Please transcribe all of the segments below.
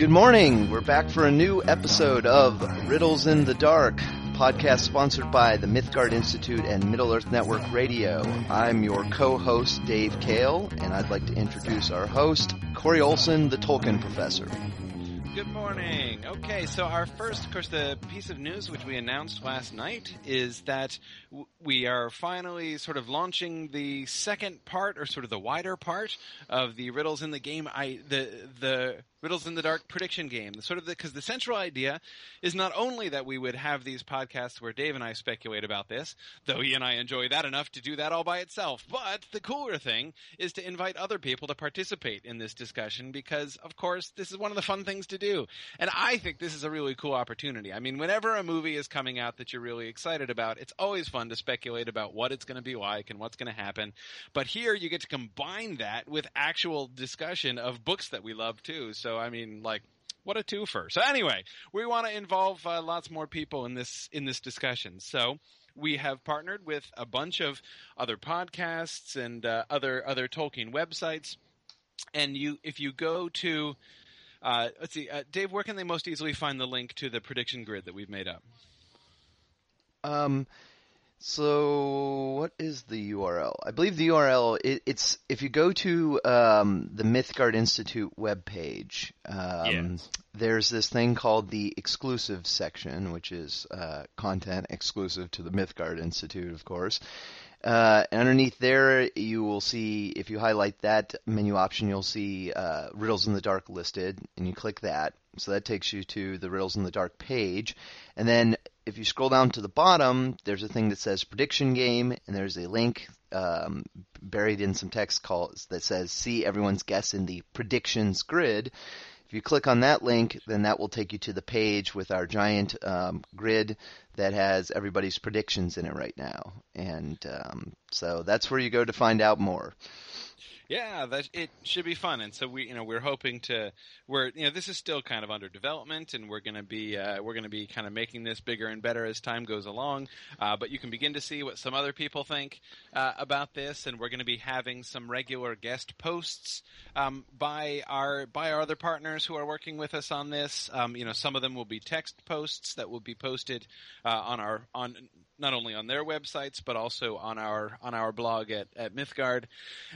Good morning. We're back for a new episode of Riddles in the Dark, podcast sponsored by the Mythgard Institute and Middle Earth Network Radio. I'm your co-host Dave Kale, and I'd like to introduce our host, Corey Olsen, the Tolkien professor. Good morning. Okay, so our first, of course, the piece of news which we announced last night is that we are finally sort of launching the second part, or sort of the wider part of the riddles in the game. I the the riddles in the dark prediction game. The sort of because the, the central idea is not only that we would have these podcasts where Dave and I speculate about this, though he and I enjoy that enough to do that all by itself. But the cooler thing is to invite other people to participate in this discussion because, of course, this is one of the fun things to do. And I think this is a really cool opportunity. I mean, whenever a movie is coming out that you're really excited about, it's always fun to speculate about what it's going to be like and what's going to happen. But here you get to combine that with actual discussion of books that we love too. So, I mean, like, what a twofer. So anyway, we want to involve uh, lots more people in this in this discussion. So we have partnered with a bunch of other podcasts and uh, other other Tolkien websites. And you, if you go to, uh, let's see, uh, Dave, where can they most easily find the link to the prediction grid that we've made up? Um, so what is the URL? I believe the URL it, it's if you go to um, the Mythgard Institute webpage, um, Yes. there's this thing called the exclusive section, which is uh, content exclusive to the Mythgard Institute, of course. Uh, and underneath there, you will see if you highlight that menu option, you'll see uh, Riddles in the Dark listed, and you click that. So that takes you to the Riddles in the Dark page. And then if you scroll down to the bottom, there's a thing that says Prediction Game, and there's a link um, buried in some text called, that says See everyone's guess in the Predictions Grid. If you click on that link, then that will take you to the page with our giant um, grid that has everybody's predictions in it right now. And um, so that's where you go to find out more. Yeah, that it should be fun, and so we, you know, we're hoping to, we're, you know, this is still kind of under development, and we're going to be, uh, we're going to be kind of making this bigger and better as time goes along. Uh, but you can begin to see what some other people think uh, about this, and we're going to be having some regular guest posts um, by our by our other partners who are working with us on this. Um, you know, some of them will be text posts that will be posted uh, on our on not only on their websites but also on our on our blog at, at Mythgard,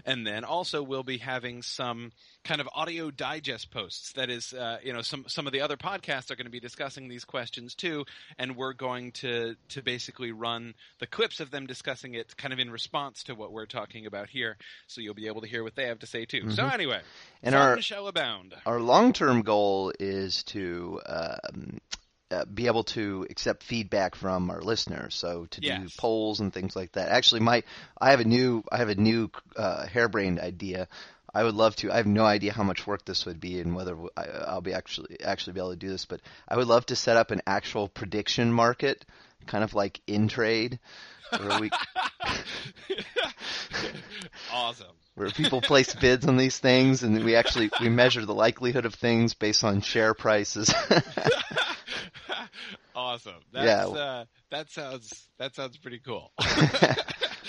and then also we'll be having some kind of audio digest posts. That is, uh, you know, some some of the other podcasts are going to be discussing these questions too, and we're going to to basically run the clips of them discussing it kind of in response to what we're talking about here, so you'll be able to hear what they have to say too. So anyway, And our- shall abound. Our long-term goal is to um, uh, be able to accept feedback from our listeners. So to do polls and things like that. Actually, my I have a new I have a new uh, harebrained idea. I would love to. I have no idea how much work this would be and whether I, I'll be actually actually be able to do this. But I would love to set up an actual prediction market, kind of like Intrade, where we awesome. where people place bids on these things and we actually we measure the likelihood of things based on share prices. awesome. That's, Yeah. uh, that sounds that sounds pretty cool.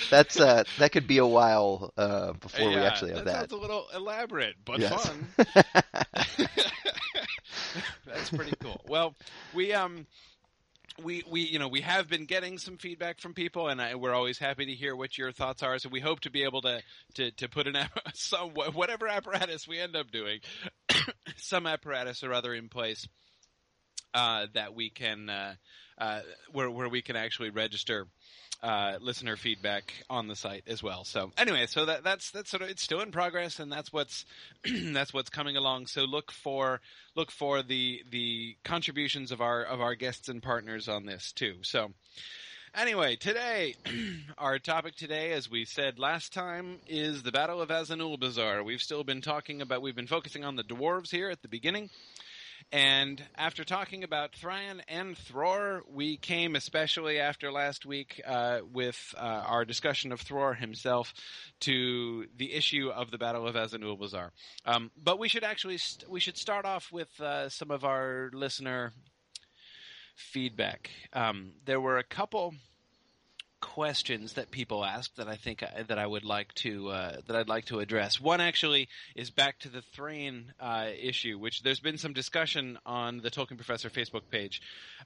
That's uh that could be a while uh before we actually have that. sounds a little elaborate, but Yes. fun. That's pretty cool. Well, we um we we you know we have been getting some feedback from people, and I, we're always happy to hear what your thoughts are. So we hope to be able to to, to put an some whatever apparatus we end up doing, some apparatus or other in place uh, that we can uh, uh, where where we can actually register uh, listener feedback on the site as well. So anyway, so that that's that's sort of it's still in progress, and that's what's that's what's coming along. So look for look for the the contributions of our of our guests and partners on this too. So. Anyway, today, our topic today, as we said last time, is the Battle of Azanulbizar. We've still been talking about, we've been focusing on the dwarves here at the beginning, and after talking about Thrain and Thror, we came, especially after last week, uh, with uh, our discussion of Thror himself, to the issue of the Battle of Azanulbizar. Um, but we should actually st- we should start off with uh, some of our listener feedback. Um, there were a couple questions that people asked that I think I, that I would like to uh, that I'd like to address. One actually is back to the Thrain uh, issue, which there's been some discussion on the Tolkien Professor Facebook page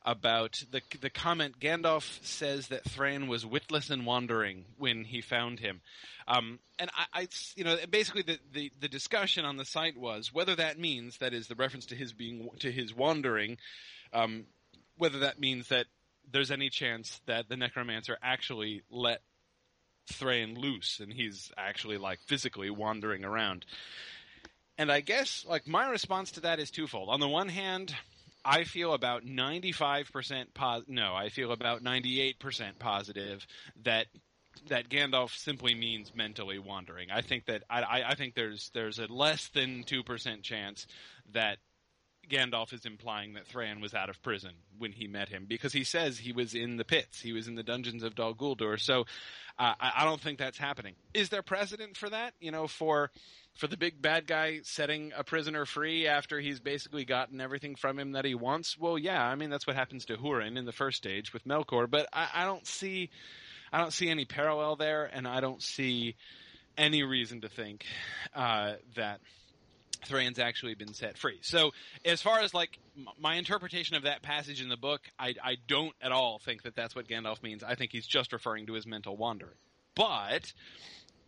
about the the comment Gandalf says that Thrain was witless and wandering when he found him. Um, and I, I, you know, basically the, the, the discussion on the site was whether that means that is the reference to his being to his wandering, um, whether that means that there's any chance that the necromancer actually let Thrain loose and he's actually like physically wandering around. And I guess like my response to that is twofold. On the one hand, I feel about 95% pos- no, I feel about 98% positive that that Gandalf simply means mentally wandering. I think that I, I think there's there's a less than two percent chance that Gandalf is implying that Thrain was out of prison when he met him because he says he was in the pits, he was in the dungeons of Dol Guldur. So uh, I, I don't think that's happening. Is there precedent for that? You know, for for the big bad guy setting a prisoner free after he's basically gotten everything from him that he wants? Well, yeah, I mean that's what happens to Hurin in the first stage with Melkor, but I, I don't see I don't see any parallel there, and I don't see any reason to think uh, that Thrain's actually been set free. So, as far as like my interpretation of that passage in the book, I, I don't at all think that that's what Gandalf means. I think he's just referring to his mental wandering. But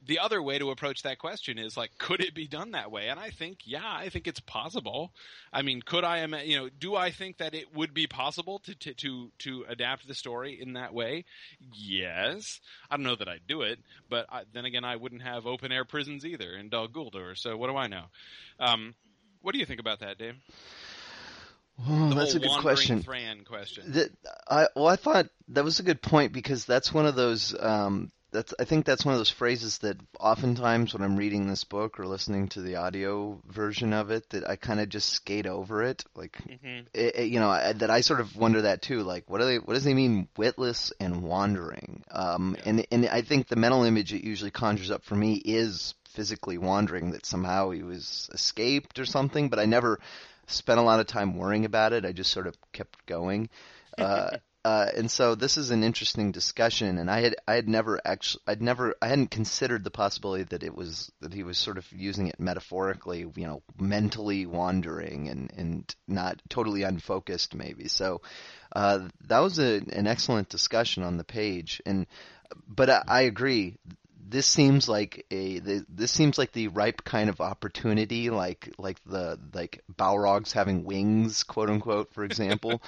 the other way to approach that question is like, could it be done that way? And I think, yeah, I think it's possible. I mean, could I, am you know, do I think that it would be possible to, to, to, to adapt the story in that way? Yes. I don't know that I'd do it, but I, then again, I wouldn't have open air prisons either in Dol Guldur. So what do I know? Um, what do you think about that, Dave? Oh, that's a good question. Question. That, I, well, I thought that was a good point because that's one of those um, that's I think that's one of those phrases that oftentimes when I'm reading this book or listening to the audio version of it that I kind of just skate over it like mm-hmm. it, it, you know I, that I sort of wonder that too like what do they what does he mean witless and wandering um yeah. and and I think the mental image it usually conjures up for me is physically wandering that somehow he was escaped or something but I never spent a lot of time worrying about it I just sort of kept going uh uh, and so this is an interesting discussion, and I had I had never actually I'd never I hadn't considered the possibility that it was that he was sort of using it metaphorically, you know, mentally wandering and and not totally unfocused maybe. So uh, that was a, an excellent discussion on the page, and but I, I agree this seems like a this seems like the ripe kind of opportunity, like like the like Balrogs having wings, quote unquote, for example,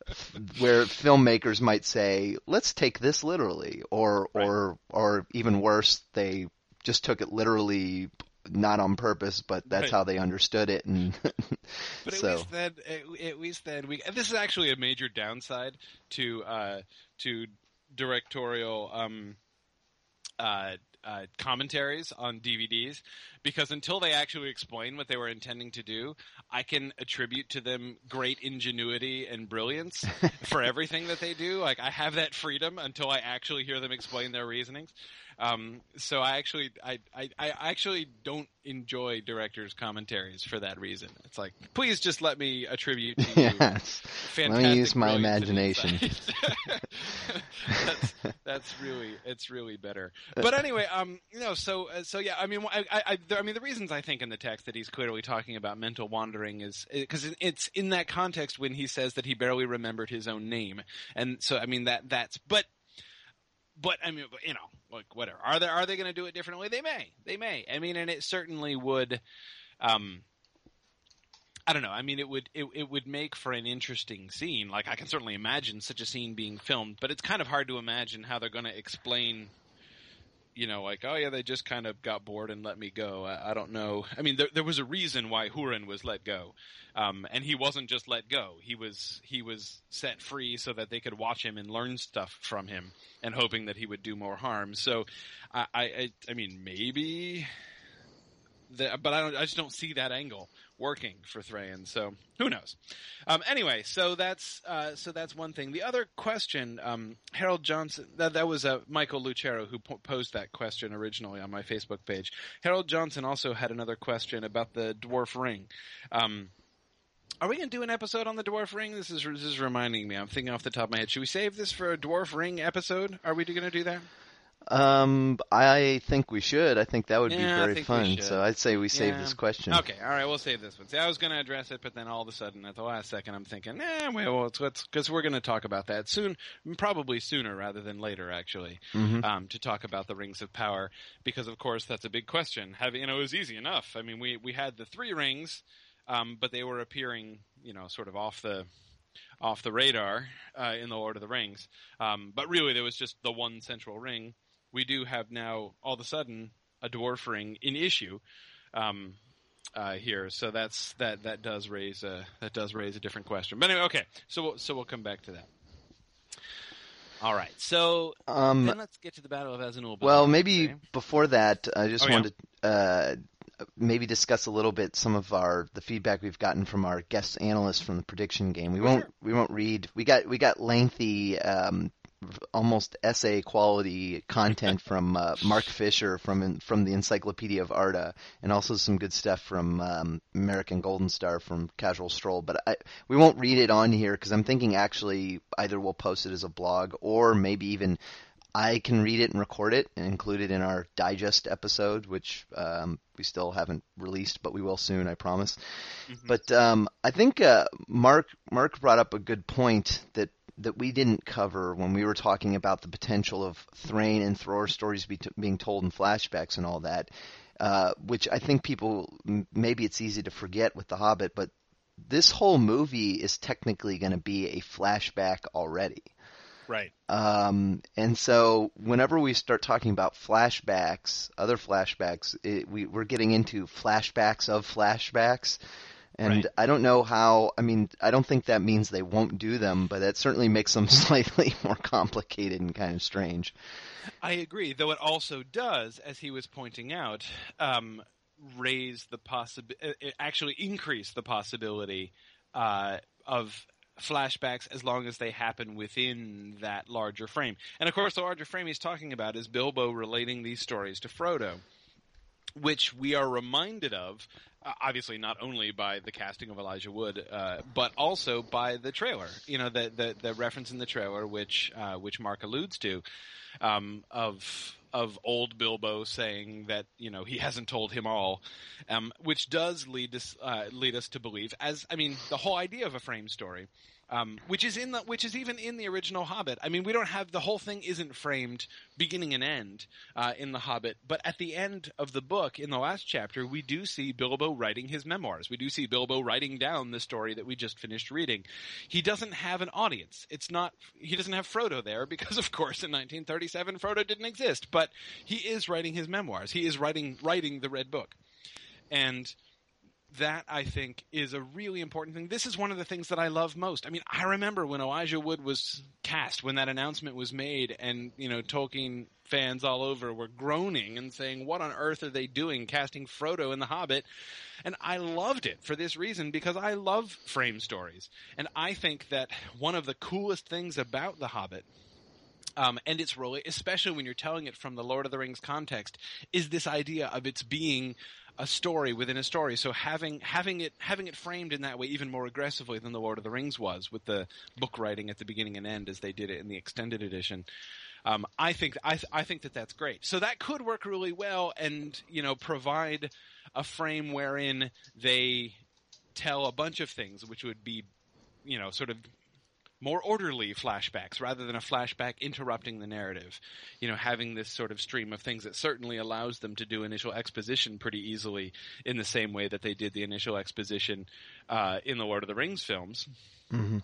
where filmmakers might say, "Let's take this literally," or right. or or even worse, they just took it literally not on purpose, but that's right. how they understood it. And but so. at least then, at least then we. This is actually a major downside to uh, to directorial um, uh, uh, commentaries on DVDs because until they actually explain what they were intending to do, I can attribute to them great ingenuity and brilliance for everything that they do. Like I have that freedom until I actually hear them explain their reasonings. Um, so I actually, I, I, I actually don't enjoy directors' commentaries for that reason. It's like, please just let me attribute to you. yes. Fantastic let me use my imagination. that's, that's really, it's really better. But anyway, um, you know, so, uh, so yeah, I mean, I, I, I mean, the reasons I think in the text that he's clearly talking about mental wandering is because it's in that context when he says that he barely remembered his own name, and so I mean that that's, but but I mean, you know, like whatever. Are they are they going to do it differently? They may. They may. I mean, and it certainly would. Um, I don't know. I mean, it would it, it would make for an interesting scene. Like I can certainly imagine such a scene being filmed, but it's kind of hard to imagine how they're going to explain you know, like, oh yeah, they just kind of got bored and let me go. I, I don't know. I mean, there, there, was a reason why Hurin was let go, um, and he wasn't just let go. He was he was set free so that they could watch him and learn stuff from him, and hoping that he would do more harm. So, I I, I mean, maybe, the, but I don't. I just don't see that angle working for Thrain. So who knows? Um, anyway, so that's uh, so that's one thing. The other question, um, Harold Johnson, that, that was uh, Michael Lucero who po- posed that question originally on my Facebook page. Harold Johnson also had another question about the dwarf ring. Um, Are we going to do an episode on the dwarf ring? This is this is reminding me. I'm thinking off the top of my head. Should we save this for a dwarf ring episode? Are we going to do that? Um, I think we should. I think that would Yeah, be very fun. So I'd say we save Yeah. this question. Okay, all right, we'll save this one. See, I was going to address it, but then all of a sudden, at the last second, I'm thinking, nah, well, let's because we're going to talk about that soon, probably sooner rather than later, actually, Mhm. um, to talk about the rings of power, because of course that's a big question. Have you know, it was easy enough. I mean, we we had the three rings, um, but they were appearing, you know, sort of off the off the radar uh, in the Lord of the Rings. Um, but really, there was just the one central ring. We do have now, all of a sudden, a dwarf ring in issue um, uh, here. So that's that. That does raise a that does raise a different question. But anyway, okay. So we'll, so we'll come back to that. All right. So Um, then let's get to the Battle of Azanul. Well, maybe Okay. before that, I just Oh, yeah. wanted to uh, maybe discuss a little bit some of our the feedback we've gotten from our guest analysts from the prediction game. We won't sure. we won't read. We got we got lengthy. Um, almost essay quality content from uh, Mark Fisher from from the Encyclopedia of Arda, and also some good stuff from um, American Golden Star from Casual Stroll. But I, we won't read it on here because I'm thinking actually either we'll post it as a blog or maybe even I can read it and record it and include it in our digest episode, which um, we still haven't released, but we will soon, I promise. Mhm. But um, I think uh, Mark Mark brought up a good point that that we didn't cover when we were talking about the potential of Thrain and Thror stories be t- being told in flashbacks and all that, uh, which I think people m- maybe it's easy to forget with The Hobbit, but this whole movie is technically going to be a flashback already. right. Um, and so whenever we start talking about flashbacks, other flashbacks, it, we, we're getting into flashbacks of flashbacks. And Right. I don't know how, I mean, I don't think that means they won't do them, but that certainly makes them slightly more complicated and kind of strange. I agree, though it also does, as he was pointing out, um, raise the possibility, actually increase the possibility uh, of flashbacks as long as they happen within that larger frame. And of course, the larger frame he's talking about is Bilbo relating these stories to Frodo, which we are reminded of. Uh, obviously, not only by the casting of Elijah Wood, uh, but also by the trailer. You know, the the, the reference in the trailer, which uh, which Mark alludes to, um, of of old Bilbo saying that you know he hasn't told him all, um, which does lead us uh, lead us to believe, as I mean, the whole idea of a frame story, um, which is in the which is even in the original Hobbit. I mean, we don't have the whole thing isn't framed beginning and end uh, in the Hobbit, but at the end of the book, in the last chapter, we do see Bilbo writing his memoirs. We do see Bilbo writing down the story that we just finished reading. He doesn't have an audience. It's not he doesn't have Frodo there because, of course, in 1937 Frodo didn't exist. But he is writing his memoirs. He is writing writing the Red Book, and that I think is a really important thing. This is one of the things that I love most. I mean, I remember when Elijah Wood was cast, when that announcement was made, and you know, Tolkien fans all over were groaning and saying, "What on earth are they doing, casting Frodo in The Hobbit?" And I loved it for this reason because I love frame stories, and I think that one of the coolest things about The Hobbit um, and its role, especially when you're telling it from the Lord of the Rings context, is this idea of its being a story within a story. So having having it having it framed in that way even more aggressively than the Lord of the Rings was, with the book writing at the beginning and end as they did it in the extended edition. Um, I think I, th- I think that that's great. So that could work really well, and you know, provide a frame wherein they tell a bunch of things, which would be, you know, sort of more orderly flashbacks rather than a flashback interrupting the narrative. You know, having this sort of stream of things that certainly allows them to do initial exposition pretty easily in the same way that they did the initial exposition uh, in the Lord of the Rings films. Mm-hmm.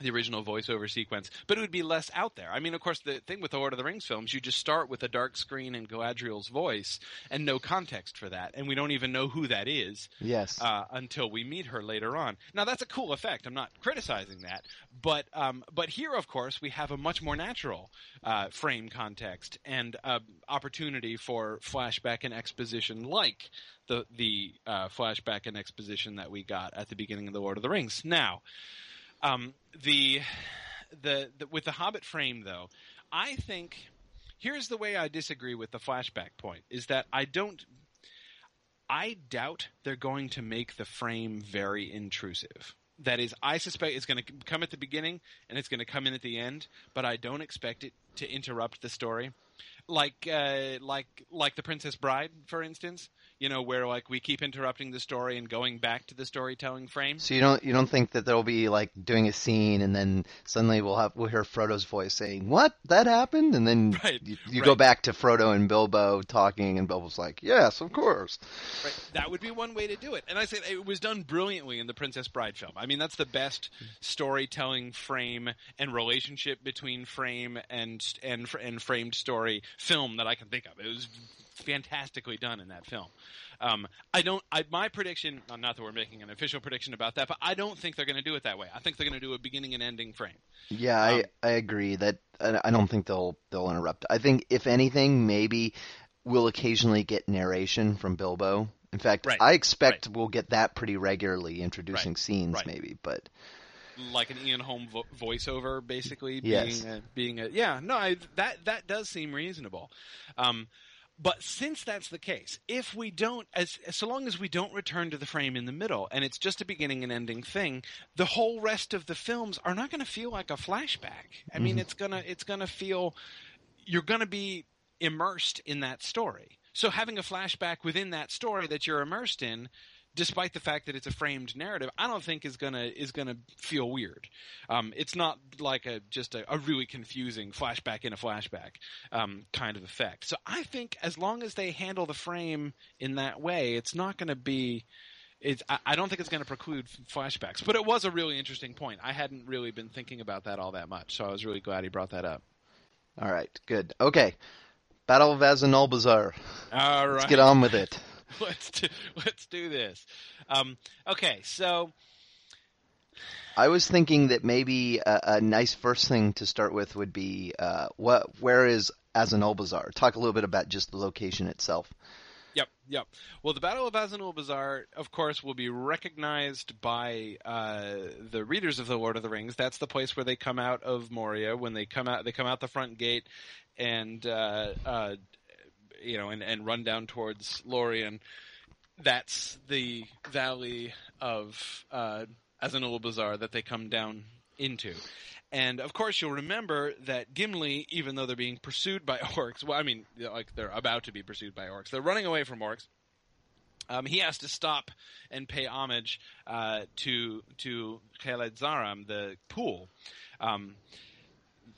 The original voiceover sequence, but it would be less out there. I mean, of course, the thing with the Lord of the Rings films, you just start with a dark screen and Galadriel's voice, and no context for that, and we don't even know who that is Yes. uh, until we meet her later on. Now that's a cool effect. I'm not criticizing that, but um, but here, of course, we have a much more natural uh, frame context and uh, opportunity for flashback and exposition, like the the uh, flashback and exposition that we got at the beginning of the Lord of the Rings. Now, um, the, the the with the Hobbit frame, though, I think. Here's the way I disagree with the flashback point: is that I don't I doubt they're going to make the frame very intrusive. that is, I suspect it's going to come at the beginning and it's going to come in at the end, but I don't expect it to interrupt the story, like uh, like like the Princess Bride, for instance. You know, where like we keep interrupting the story and going back to the storytelling frame. So you don't you don't think that there'll be like doing a scene and then suddenly we'll have we'll hear Frodo's voice saying what that happened and then Right, you, you right. go back to Frodo and Bilbo talking and Bilbo's like yes of course Right. That would be one way to do it. And I say it was done brilliantly in the Princess Bride film. I mean, that's the best storytelling frame and relationship between frame and and and framed story film that I can think of. It was fantastically done in that film. Um, I don't. I, my prediction, uh, not that we're making an official prediction about that, but I don't think they're going to do it that way. I think they're going to do a beginning and ending frame. yeah Um, I I agree that I don't think they'll they'll interrupt I think if anything maybe we'll occasionally get narration from Bilbo in fact Right, I expect we'll get that pretty regularly introducing Right, scenes right. maybe but like an Ian Holm vo- voiceover, basically Yes. being a, being a yeah. No, I, that that does seem reasonable. Um, but since that's the case, if we don't, as so long as we don't return to the frame in the middle, and it's just a beginning and ending thing, the whole rest of the films are not going to feel like a flashback. I mean, it's gonna it's gonna feel you're going to be immersed in that story. So having a flashback within that story that you're immersed in, despite the fact that it's a framed narrative, I don't think is gonna is gonna feel weird. Um, it's not like a just a, a really confusing flashback in a flashback um, kind of effect. So I think as long as they handle the frame in that way, it's not going to be. It's, I, I don't think it's going to preclude flashbacks, but it was a really interesting point. I hadn't really been thinking about that all that much, so I was really glad he brought that up. all right good okay Battle of Azanulbizar All right. let's get on with it let's do, let's do this. Um, okay, so I was thinking that maybe a, a nice first thing to start with would be uh, what where is Azanulbizar? Talk a little bit about just the location itself. Yep, yep. Well, the Battle of Azanulbizar, of course, will be recognized by uh, the readers of the Lord of the Rings. That's the place where they come out of Moria. When they come out, they come out the front gate, and uh, uh, you know, and, and run down towards Lorien. That's the valley of uh, Azanulbizar that they come down into. And of course, you'll remember that Gimli, even though they're being pursued by orcs, well, I mean, like they're about to be pursued by orcs, they're running away from orcs. Um, he has to stop and pay homage uh, to to Kheled-zâram, the pool, um,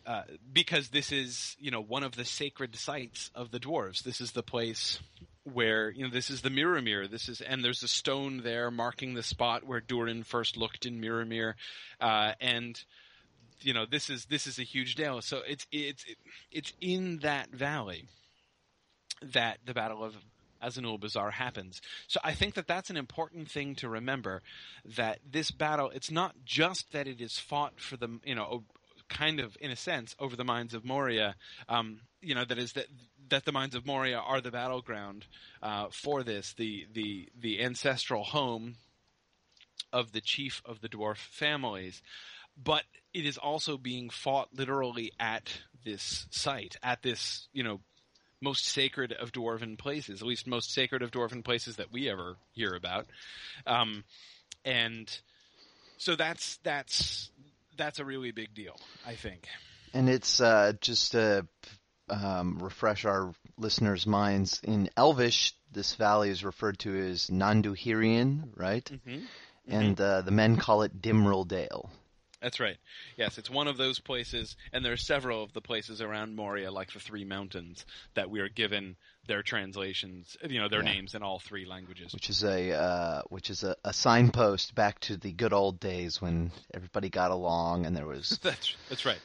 uh, because this is you know one of the sacred sites of the dwarves. This is the place where you know this is the Mirrormere. This is and there's a stone there marking the spot where Durin first looked in Mirrormere, uh, and you know this is this is a huge deal. So it's it's it's in that valley that the Battle of Azanulbizar happens. So I think that that's an important thing to remember. That this battle, it's not just that it is fought for the you know kind of in a sense over the mines of Moria. Um, you know that is that that the mines of Moria are the battleground uh, for this, the the the ancestral home of the chief of the dwarf families. But it is also being fought literally at this site, at this you know most sacred of dwarven places, at least most sacred of dwarven places that we ever hear about. Um, and so that's that's that's a really big deal, I think. And it's uh, just to um, refresh our listeners' minds. In Elvish, this valley is referred to as Nanduhirion, right? Mm-hmm. And uh, the men call it Dimrill Dale. That's right. Yes, it's one of those places, and there are several of the places around Moria, like the Three Mountains, that we are given their translations, you know, their Yeah. names in all three languages. which is a uh, which is a, a signpost back to the good old days when everybody got along and there was That's that's right.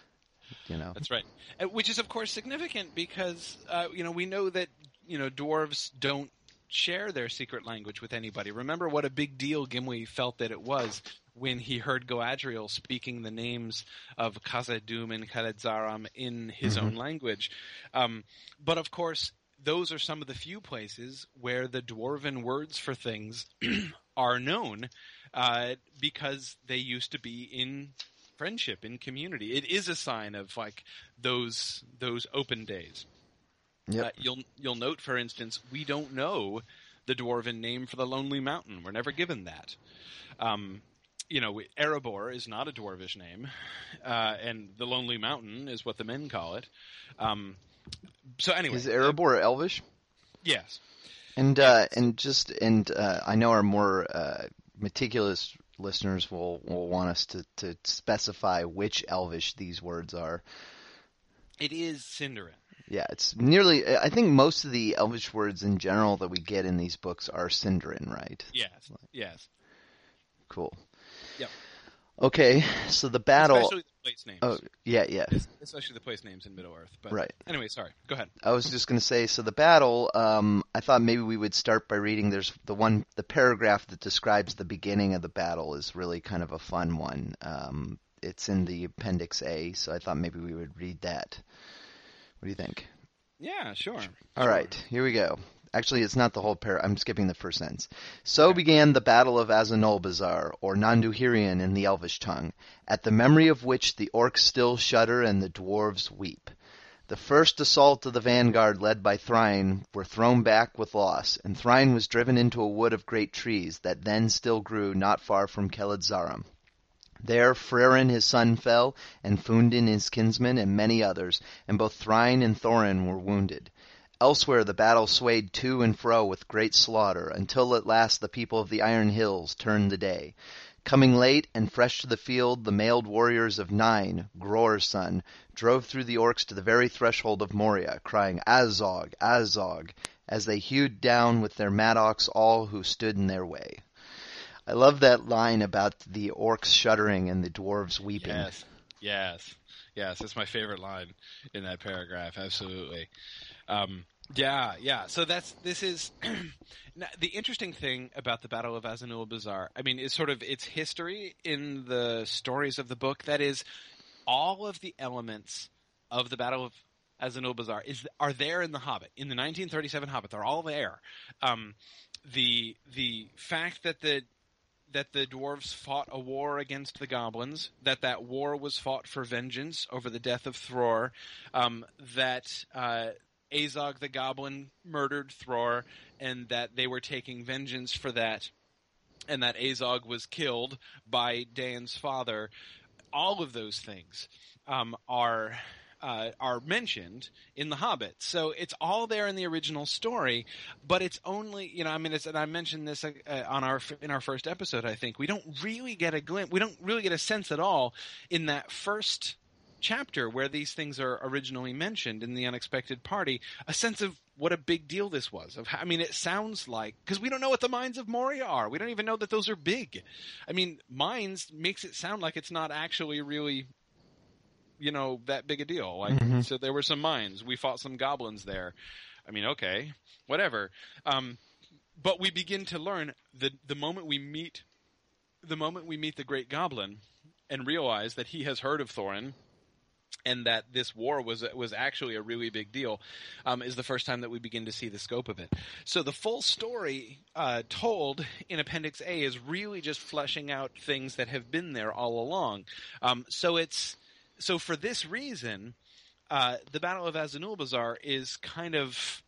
you know That's right. Uh, Which is, of course, significant because uh, you know we know that you know dwarves don't share their secret language with anybody. Remember what a big deal Gimli felt that it was when he heard Galadriel speaking the names of Khazad-dûm and Kheled-zâram in his own language. Um, but of course, those are some of the few places where the dwarven words for things are known uh, because they used to be in friendship in community. It is a sign of like those those open days. Yep. Uh, you'll you'll note, for instance, we don't know the dwarven name for the Lonely Mountain. We're never given that. Um, you know, Erebor is not a dwarvish name, uh, and the Lonely Mountain is what the men call it. Um, so anyway, is Erebor Elvish? Yes. And uh, and just and uh, I know our more uh, meticulous listeners will will want us to to specify which Elvish these words are. It is Sindarin. Yeah, it's nearly. I think most of the Elvish words in general that we get in these books are Sindarin, right? Yes. Yes. Cool. Yep. Okay, so the battle. Especially the place names. Oh, yeah, yeah. Especially the place names in Middle Earth. But right. Anyway, sorry. Go ahead. I was just going to say, so the battle. Um, I thought maybe we would start by reading. There's the one, the paragraph that describes the beginning of the battle is really kind of a fun one. Um, it's in the Appendix A, so I thought maybe we would read that. What do you think? Yeah, sure. All sure. right, here we go. Actually, it's not the whole pair. I'm skipping the first sentence. So began the battle of Azanulbizar, or Nanduhirion in the Elvish tongue, at the memory of which the orcs still shudder and the dwarves weep. The first assault of the vanguard led by Thrain were thrown back with loss, and Thrain was driven into a wood of great trees that then still grew not far from Kheled-zâram. There Frerin his son fell, and Fundin his kinsman, and many others, and both Thrain and Thorin were wounded. Elsewhere the battle swayed to and fro with great slaughter, until at last the people of the Iron Hills turned the day. Coming late and fresh to the field, the mailed warriors of Náin, Gror's son, drove through the orcs to the very threshold of Moria, crying Azog, Azog, as they hewed down with their mattocks all who stood in their way. I love that line about the orcs shuddering and the dwarves weeping. Yes, yes, yes. That's my favorite line in that paragraph. Absolutely. Um, yeah, yeah. So that's this is the interesting thing about the Battle of Azanulbizar. I mean, is sort of its history in the stories of the book. That is, all of the elements of the Battle of Azanulbizar is are there in the Hobbit in the 1937 Hobbit. They're all there. Um, the the fact that the that the dwarves fought a war against the goblins, that that war was fought for vengeance over the death of Thror, um, that uh, Azog the goblin murdered Thror, and that they were taking vengeance for that, and that Azog was killed by Dáin's father. All of those things um, are uh, are mentioned in The Hobbit. So it's all there in the original story, but it's only you know I mean it's, and I mentioned this uh, on our in our first episode. I think we don't really get a glimpse, we don't really get a sense at all in that first chapter where these things are originally mentioned in the unexpected party a sense of what a big deal this was of how, i mean it sounds like because we don't know what the mines of moria are. We don't even know that those are big. I mean mines makes it sound like it's not actually really you know that big a deal. Like Mhm. so there were some mines we fought some goblins there. I mean okay whatever. Um but we begin to learn the the moment we meet the moment we meet the great goblin and realize that he has heard of Thorin and that this war was was actually a really big deal um, is the first time that we begin to see the scope of it. So the full story uh, told in Appendix A is really just fleshing out things that have been there all along. Um, so it's so for this reason, uh, the Battle of Azanulbizar is kind of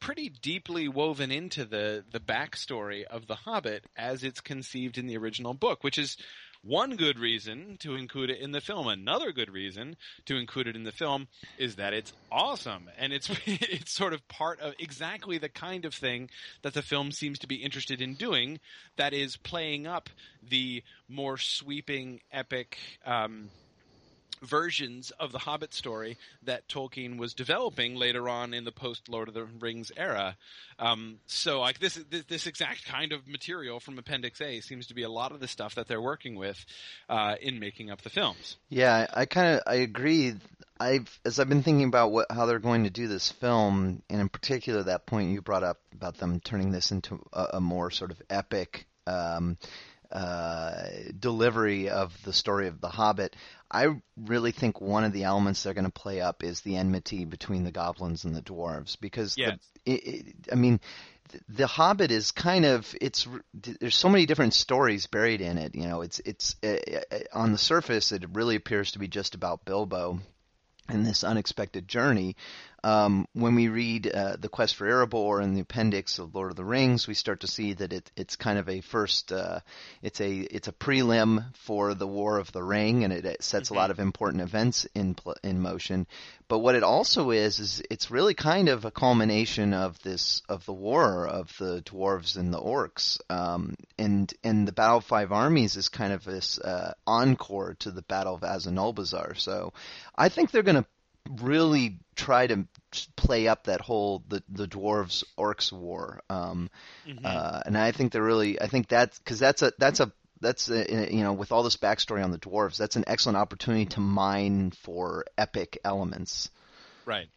pretty deeply woven into the the backstory of the Hobbit as it's conceived in the original book, which is one good reason to include it in the film. Another good reason to include it in the film is that it's awesome and it's it's sort of part of exactly the kind of thing that the film seems to be interested in doing. That is playing up the more sweeping, epic. Um, versions of the Hobbit story that Tolkien was developing later on in the post Lord of the Rings era. Um, so, like this, this, this exact kind of material from Appendix A seems to be a lot of the stuff that they're working with uh, in making up the films. Yeah, I kind of I agree. I've as I've been thinking about what how they're going to do this film, and in particular that point you brought up about them turning this into a, a more sort of epic um, uh, delivery of the story of the Hobbit. I really think one of the elements they're going to play up is the enmity between the goblins and the dwarves, because Yes. the, it, it, I mean. The Hobbit is kind of it's there's so many different stories buried in it. You know, it's it's uh, uh, on the surface it really appears to be just about Bilbo and this unexpected journey. Um, when we read uh, the Quest for Erebor in the appendix of Lord of the Rings, we start to see that it, it's kind of a first, uh, it's a it's a prelim for the War of the Ring, and it, it sets mm-hmm. a lot of important events in in motion. But what it also is is it's really kind of a culmination of this of the war of the dwarves and the orcs, um, and and the Battle of Five Armies is kind of this uh, encore to the Battle of Azanulbizar. So I think they're going to really try to play up that whole the the dwarves orcs war. Um, mm-hmm. uh, and i think they're really i think that's because that's a that's a that's a, you know with all this backstory on the dwarves that's an excellent opportunity to mine for epic elements. Right.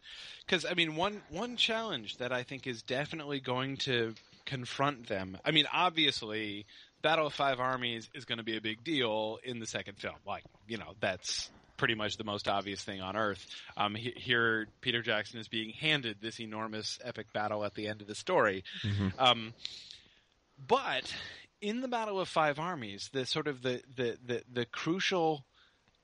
Because i mean one one challenge that i think is definitely going to confront them i mean obviously battle of five armies is going to be a big deal in the second film. Like you know that's pretty much the most obvious thing on earth. Um, he, here, Peter Jackson is being handed this enormous epic battle at the end of the story. Mm-hmm. Um, but in the Battle of Five Armies, the sort of the, the, the, the crucial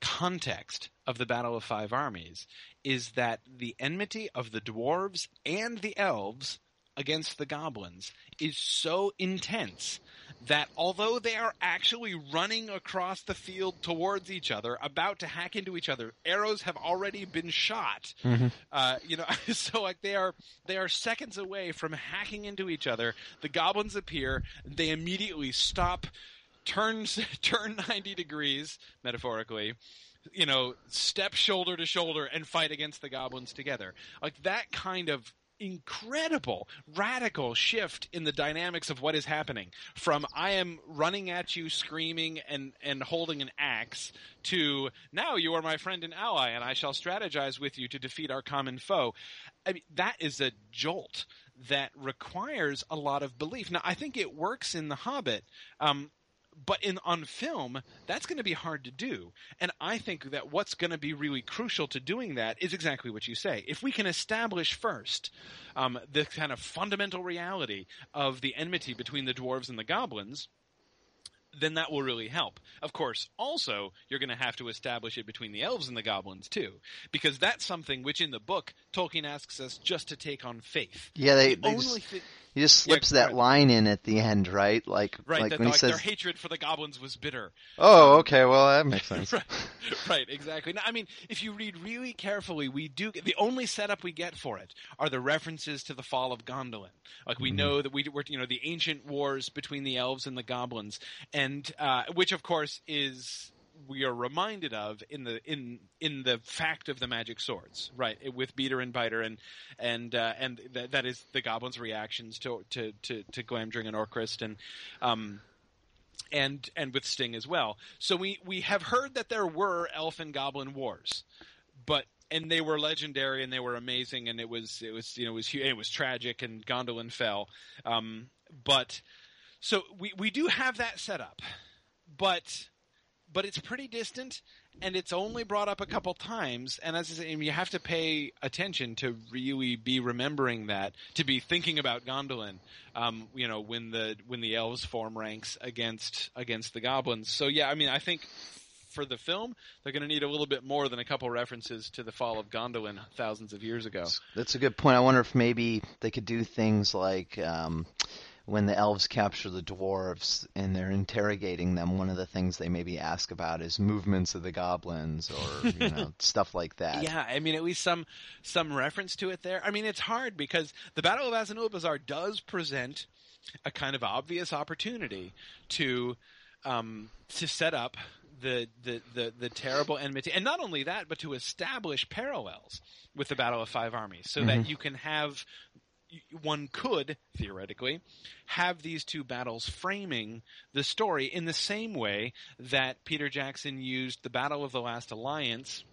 context of the Battle of Five Armies is that the enmity of the dwarves and the elves against the goblins is so intense that although they are actually running across the field towards each other, about to hack into each other, arrows have already been shot. Mm-hmm. Uh, you know, so like they are they are seconds away from hacking into each other. The goblins appear. They immediately stop, turns turn ninety degrees metaphorically you know, step shoulder to shoulder and fight against the goblins together. Like that kind of incredible, radical shift in the dynamics of what is happening. From I am running at you, screaming and, and holding an axe, to now you are my friend and ally, and I shall strategize with you to defeat our common foe. I mean, that is a jolt that requires a lot of belief. Now, I think it works in The Hobbit. Um, but in on film that's going to be hard to do and i think that what's going to be really crucial to doing that is exactly what you say if we can establish first um, the kind of fundamental reality of the enmity between the dwarves and the goblins then that will really help. Of course, also, you're going to have to establish it between the elves and the goblins, too. Because that's something which in the book, Tolkien asks us just to take on faith. Yeah, they, the they just, he just slips yeah, that line in at the end, right? Like, right, like that, when like he says, their hatred for the goblins was bitter. Oh, okay, well, that makes sense. right, right, exactly. Now, I mean, if you read really carefully, we do, the only setup we get for it are the references to the fall of Gondolin. Like, we mm-hmm. know that we were, you know, the ancient wars between the elves and the goblins, and, uh, which of course is we are reminded of in the in in the fact of the magic swords, right? With Beater and Biter, and and uh, and th- that is the goblins' reactions to to to, to Glamdring and Orcrist, and um, and and with Sting as well. So we we have heard that there were elf and goblin wars, but and they were legendary and they were amazing, and it was it was you know it was it was tragic, and Gondolin fell, um, but. So we, we do have that set up but but it's pretty distant and it's only brought up a couple times and as I say, you have to pay attention to really be remembering that to be thinking about Gondolin um, you know when the when the elves form ranks against against the goblins so yeah I mean I think for the film, they're going to need a little bit more than a couple references to the fall of Gondolin thousands of years ago. That's a good point. I wonder if maybe they could do things like um, when the elves capture the dwarves and they're interrogating them, one of the things they maybe ask about is movements of the goblins or you know stuff like that. Yeah, I mean at least some some reference to it there. I mean it's hard because the Battle of Azanulbizar does present a kind of obvious opportunity to um, to set up the, the, the, the, terrible enmity, and not only that, but to establish parallels with the Battle of Five Armies, so mm-hmm. that you can have one could theoretically have these two battles framing the story in the same way that Peter Jackson used the Battle of the Last Alliance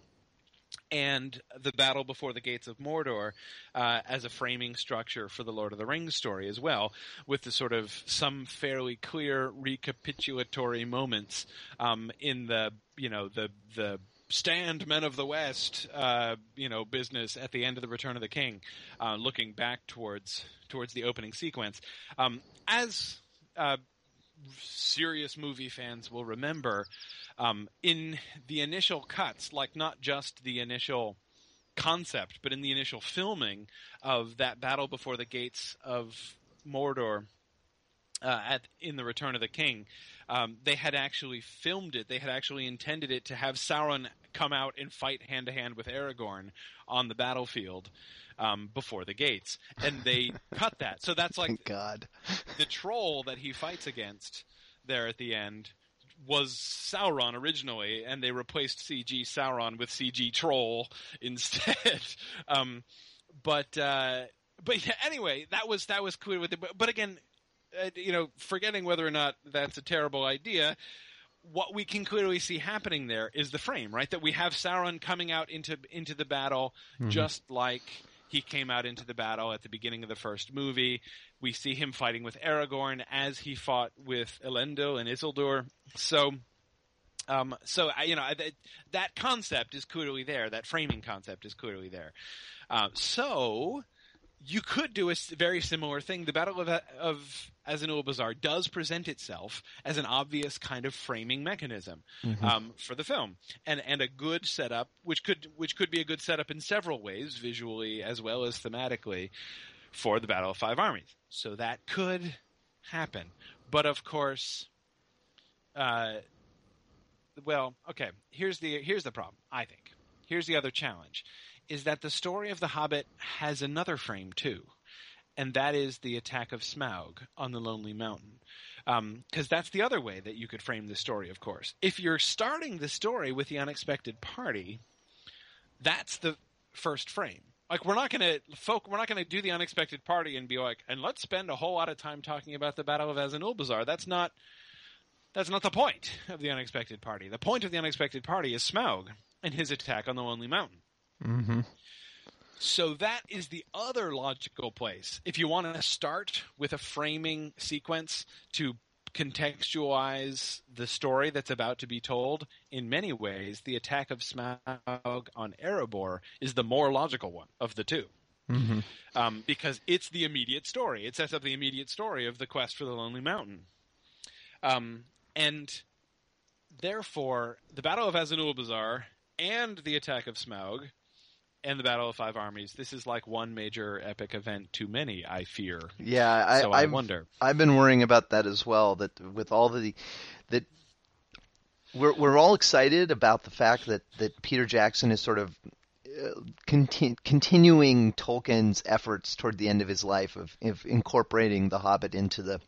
and the battle before the gates of Mordor uh, as a framing structure for the Lord of the Rings story as well, with the sort of some fairly clear recapitulatory moments um, in the you know the the stand men of the West, uh, you know, business at the end of the Return of the King, uh, looking back towards towards the opening sequence. Um, as uh, serious movie fans will remember, um, in the initial cuts, like not just the initial concept, but in the initial filming of that battle before the gates of Mordor uh, at in the Return of the King, um, they had actually filmed it. They had actually intended it to have Sauron come out and fight hand to hand with Aragorn on the battlefield um, before the gates, and they cut that. So that's like Thank God. the troll that he fights against there at the end was Sauron originally, and they replaced CG Sauron with CG Troll instead. um, but uh, but yeah, anyway, that was that was cool with it. But, but again, you know, forgetting whether or not that's a terrible idea. What we can clearly see happening there is the frame, right? That we have Sauron coming out into into the battle, just like he came out into the battle at the beginning of the first movie. We see him fighting with Aragorn as he fought with Elendil and Isildur. So, um, so I- you know that, that concept is clearly there. That framing concept is clearly there. Uh, so you could do a very similar thing. The Battle of of Azanulbizar does present itself as an obvious kind of framing mechanism um, for the film, and and a good setup, which could which could be a good setup in several ways, visually as well as thematically, for the Battle of Five Armies. So that could happen, but of course, uh, well, okay. Here's the here's the problem. I think here's the other challenge, is that the story of the Hobbit has another frame too, and that is the attack of Smaug on the Lonely Mountain. Um, because that's the other way that you could frame the story. Of course, if you're starting the story with the unexpected party, that's the first frame. Like we're not gonna folk, we're not gonna do the unexpected party and be like, and let's spend a whole lot of time talking about the Battle of Azanulbizar. That's not that's not the point of the unexpected party. The point of the unexpected party is Smaug and his attack on the Lonely Mountain. Mm-hmm. So that is the other logical place. If you want to start with a framing sequence to contextualize the story that's about to be told, in many ways, the attack of Smaug on Erebor is the more logical one of the two. Mm-hmm. Um, because it's the immediate story. It sets up the immediate story of the quest for the Lonely Mountain. Um, and therefore, the Battle of Azanulbizar and the attack of Smaug and the Battle of Five Armies, this is like one major epic event too many, I fear. Yeah, I, so I I've- wonder. I've been worrying about that as well. That with all the that we're we're all excited about the fact that that Peter Jackson is sort of uh, conti- continuing Tolkien's efforts toward the end of his life of, of incorporating the Hobbit into the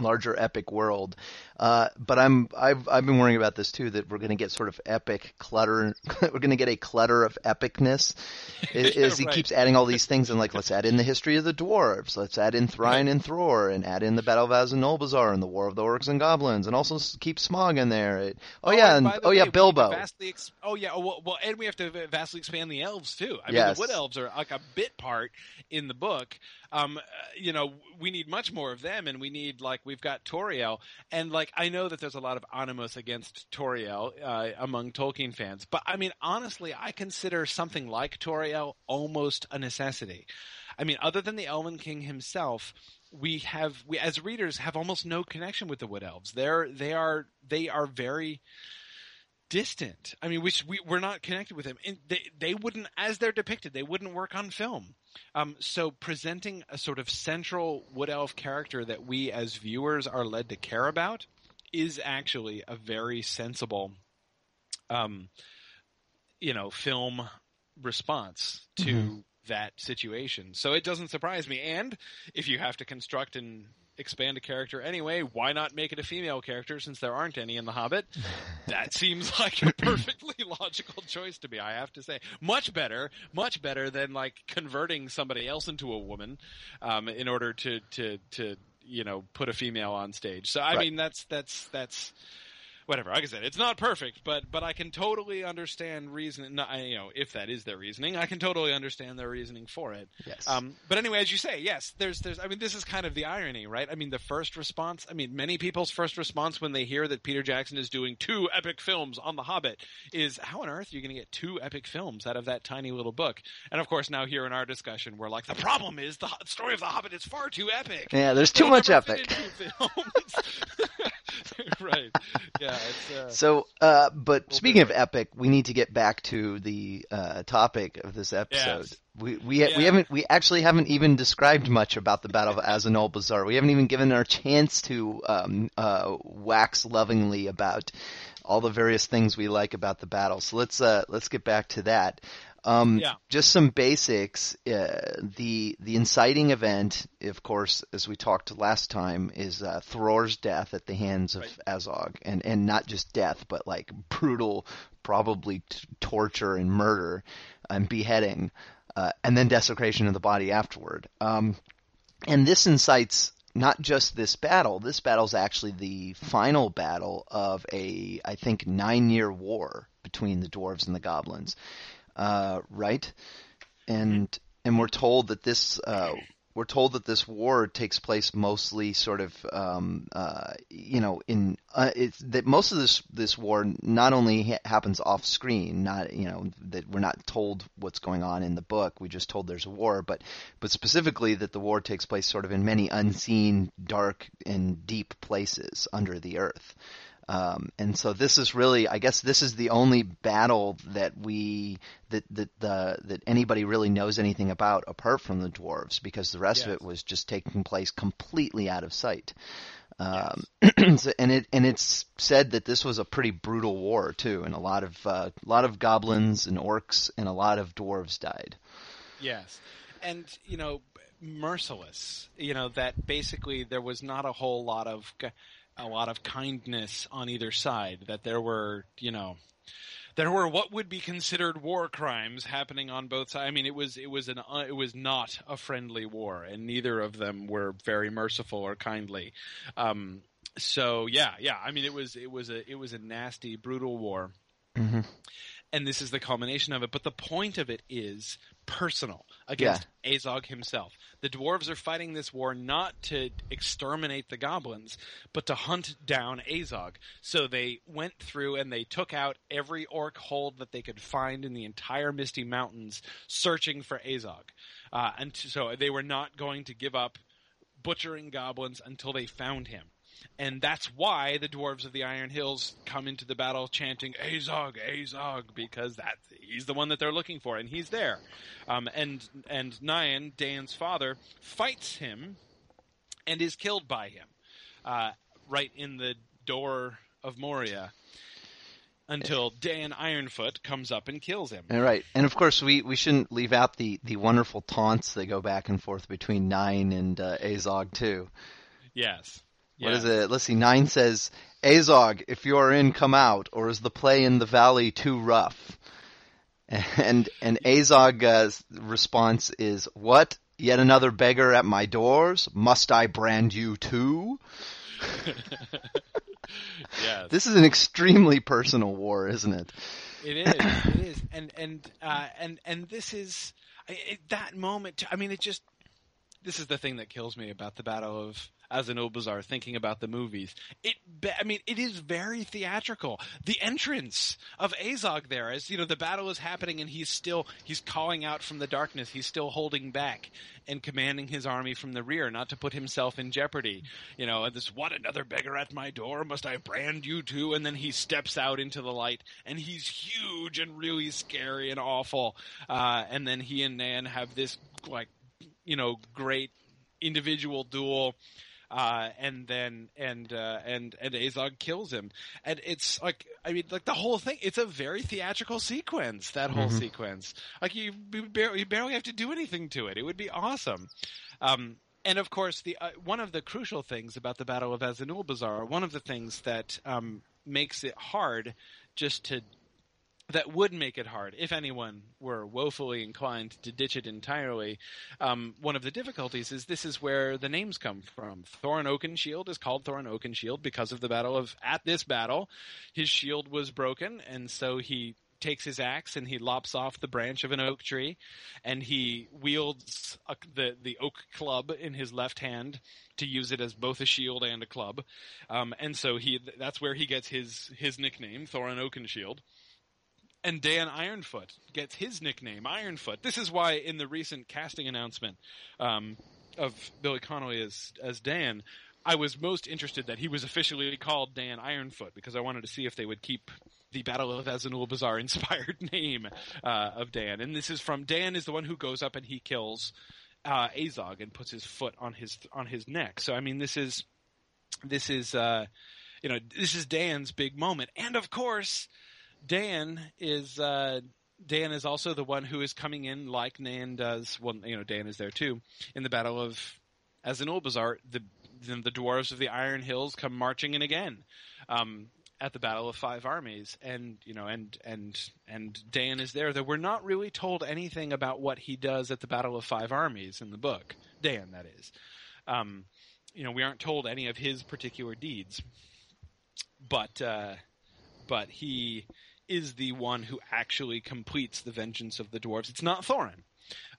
larger epic world. Uh, but I'm I've I've been worrying about this too that we're going to get sort of epic clutter. we're going to get a clutter of epicness as, as he Right. keeps adding all these things and like let's add in the history of the dwarves, let's add in Thrain and Thror, and add in the Battle of Azanulbizar and the War of the Orcs and Goblins, and also keep Smaug in there. It- oh, yeah, and oh way, yeah, we need to Bilbo. Vastly ex- oh yeah, oh, well, well, and we have to vastly expand the elves too. I Yes. mean, the wood elves are like a bit part in the book. Um, uh, you know, we need much more of them, and we need like we've got Tauriel, and like I know that there's a lot of animus against Tauriel uh, among Tolkien fans, but I mean, honestly, I consider something like Tauriel almost a necessity. I mean, other than the Elven King himself, we have we as readers have almost no connection with the Wood Elves. They're they are they are very distant. I mean, we, we we're not connected with them, and they they wouldn't, as they're depicted, they wouldn't work on film. Um, so presenting a sort of central wood elf character that we as viewers are led to care about is actually a very sensible, um, you know, film response to Mhm. that situation. So it doesn't surprise me. And if you have to construct and expand a character anyway, why not make it a female character since there aren't any in The Hobbit? that seems like a perfectly logical choice to me, I have to say. Much better, much better than like converting somebody else into a woman um, in order to, to, to, you know, put a female on stage. So, I Right. mean, that's, that's, that's, whatever. Like I said, it's not perfect, but but I can totally understand reason. Not, you know, if that is their reasoning, I can totally understand their reasoning for it. Yes. Um, but anyway, as you say, yes, there's there's. I mean, this is kind of the irony, right? I mean, the first response. I mean, many people's first response when they hear that Peter Jackson is doing two epic films on The Hobbit is, how on earth are you going to get two epic films out of that tiny little book? And of course, now here in our discussion, we're like, the problem is the story of The Hobbit is far too epic. yeah, there's too much epic. in two films. right. Yeah. It's, uh, So, uh, but speaking of epic, we need to get back to the uh, topic of this episode. Yes. We we we haven't we actually haven't even described much about the Battle of Azanulbizar. We haven't even given our chance to um, uh, wax lovingly about all the various things we like about the battle. So let's uh, let's get back to that. Um, Yeah. Just some basics. Uh, the the inciting event, of course, as we talked last time, is uh, Thror's death at the hands of Right. Azog, and and not just death, but like brutal, probably t- torture and murder and beheading, uh, and then desecration of the body afterward. Um, and this incites not just this battle. This battle is actually the final battle of a, I think, nine-year war between the dwarves and the goblins. Uh, right? And and we're told that this uh, we're told that this war takes place mostly sort of um, uh, you know in uh, it's that most of this this war not only ha- happens off screen not you know that we're not told what's going on in the book we just told there's a war but but specifically that the war takes place sort of in many unseen dark and deep places under the earth um, and so this is really, I guess, this is the only battle that we that that the that anybody really knows anything about apart from the dwarves, because the rest of it was just taking place completely out of sight. Um, so- and it and it's said that this was a pretty brutal war too, and a lot of uh, a lot of goblins and orcs and a lot of dwarves died. Yes, and you know, merciless. You know that basically there was not a whole lot of a lot of kindness on either side. That there were, you know, there were what would be considered war crimes happening on both sides. I mean, it was it was an uh, it was not a friendly war, and neither of them were very merciful or kindly. Um, so yeah, yeah. I mean, it was it was a it was a nasty, brutal war hmm and this is the culmination of it. But the point of it is personal against Azog himself. The dwarves are fighting this war not to exterminate the goblins, but to hunt down Azog. So they went through and they took out every orc hold that they could find in the entire Misty Mountains, searching for Azog. Uh, and so they were not going to give up butchering goblins until they found him. And that's why the dwarves of the Iron Hills come into the battle chanting Azog, Azog, because that he's the one that they're looking for, and he's there. Um, and and Náin, Dáin's father, fights him and is killed by him, uh, right in the door of Moria. Until Dáin Ironfoot comes up and kills him. And Right, and of course we, we shouldn't leave out the, the wonderful taunts that go back and forth between Náin and uh, Azog too. Yes. What is it? Let's see. Náin says, "Azog, if you are in, come out, or is the play in the valley too rough?" And and Azog's response is, "What? Yet another beggar at my doors? Must I brand you too?" yes. This is an extremely personal war, isn't it? It is. It is. And and uh, and and this is it, that moment. I mean, it just. This is the thing that kills me about the Battle of Azanulbizar. Thinking about the movies, It, I mean, it is very theatrical. The entrance of Azog there, as you know, the battle is happening, and he's still he's calling out from the darkness. He's still holding back and commanding his army from the rear, not to put himself in jeopardy. You know, this what another beggar at my door? Must I brand you too? And then he steps out into the light, and he's huge and really scary and awful. Uh, and then he and Náin have this like, you know, great individual duel. Uh, and then and uh, and and Azog kills him, and it's like I mean, like the whole thing. It's a very theatrical sequence. That whole Mhm. sequence, like you, you barely, you barely have to do anything to it. It would be awesome. Um, and of course, the uh, one of the crucial things about the Battle of Azanulbizar, one of the things that um, makes it hard, just to that would make it hard if anyone were woefully inclined to ditch it entirely. Um, one of the difficulties is this is where the names come from. Thorin Oakenshield is called Thorin Oakenshield because of the battle of at this battle, his shield was broken, and so he takes his axe and he lops off the branch of an oak tree, and he wields a, the the oak club in his left hand to use it as both a shield and a club, um, and so he that's where he gets his his nickname Thorin Oakenshield. And Dáin Ironfoot gets his nickname, Ironfoot. This is why in the recent casting announcement um, of Billy Connolly as as Dáin, I was most interested that he was officially called Dáin Ironfoot because I wanted to see if they would keep the Battle of Azanulbizar inspired name uh, of Dáin. And this is from Dáin is the one who goes up and he kills uh, Azog and puts his foot on his on his neck. So I mean, this is this is uh, you know this is Dáin's big moment, and of course, Dáin is. Uh, Dáin is also the one who is coming in like Náin does. Well, you know, Dáin is there too in the Battle of Azanulbizar. The the dwarves of the Iron Hills come marching in again um, at the Battle of Five Armies, and you know, and and and Dáin is there. That we're not really told anything about what he does at the Battle of Five Armies in the book. Dáin, that is. Um, you know, we aren't told any of his particular deeds, but uh, but he is the one who actually completes the vengeance of the dwarves. It's not Thorin.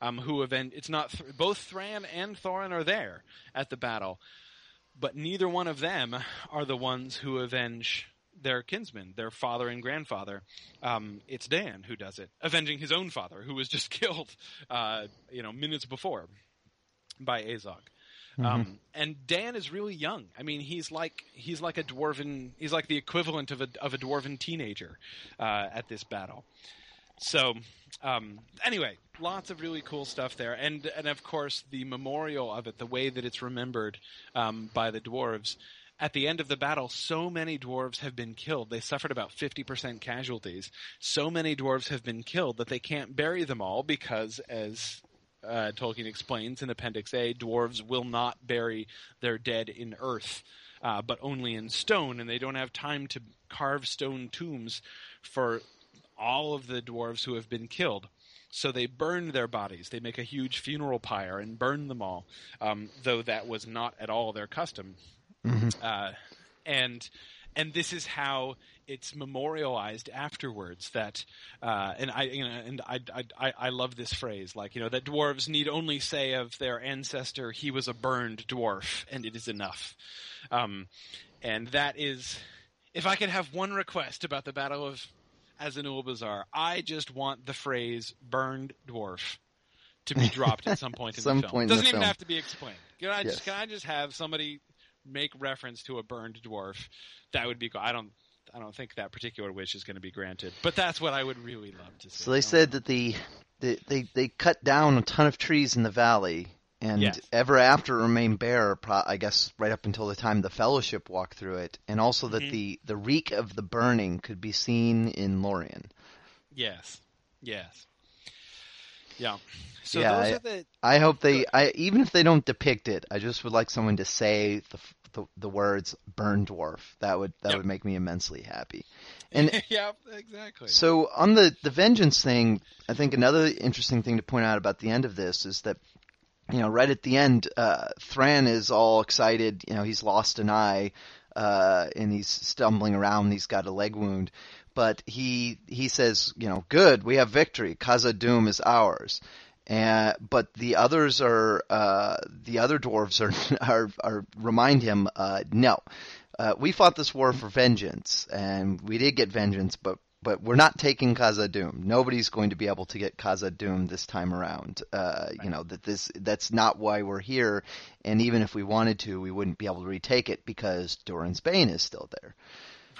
Um, who event? It's not Th- both Thráin and Thorin are there at the battle, but neither one of them are the ones who avenge their kinsmen, their father and grandfather. Um, it's Dáin who does it, avenging his own father, who was just killed, uh, you know, minutes before by Azog. Mm-hmm. Um, and Dáin is really young. I mean, he's like he's like a dwarven. He's like the equivalent of a of a dwarven teenager uh, at this battle. So, um, anyway, lots of really cool stuff there, and and of course the memorial of it, the way that it's remembered um, by the dwarves. At the end of the battle, so many dwarves have been killed. They suffered about 50% casualties. So many dwarves have been killed that they can't bury them all because, as uh, Tolkien explains in Appendix A, dwarves will not bury their dead in earth, uh, but only in stone, and they don't have time to carve stone tombs for all of the dwarves who have been killed. So they burn their bodies. They make a huge funeral pyre and burn them all, um, though that was not at all their custom. Mm-hmm. Uh, and and this is how it's memorialized afterwards that uh, and I you know and I, I I love this phrase like you know that dwarves need only say of their ancestor he was a burned dwarf and it is enough. Um, and that is if I could have one request about the battle of Azanulbizar I just want the phrase burned dwarf to be dropped at some point in Some the film. point doesn't even film. have to be explained. Can I just Yes. can I just have somebody make reference to a burned dwarf? That would be cool. I don't I don't think that particular wish is going to be granted, but that's what I would really love to see. So they said that the, the they they cut down a ton of trees in the valley, and Yes. ever after remain bare. I guess right up until the time the Fellowship walked through it, and also that Mhm. the the reek of the burning could be seen in Lorien. yes, yes, yeah. So Yeah, those I- are the I hope they. I even if they don't depict it, I just would like someone to say the the, the words "burn dwarf." That would that Yep. would make me immensely happy. And yeah, exactly. So on the the vengeance thing, I think another interesting thing to point out about the end of this is that you know right at the end, uh, Thráin is all excited. You know he's lost an eye, uh, and he's stumbling around. He's got a leg wound, but he he says, you know, good, we have victory. Khazad-dûm is ours. And but the others are uh, the other dwarves are are, are remind him uh, no, uh, we fought this war for vengeance and we did get vengeance, but but we're not taking Khazad-dûm. Nobody's going to be able to get Khazad-dûm this time around. Uh, You know that this that's not why we're here, and even if we wanted to, we wouldn't be able to retake it because Durin's Bane is still there.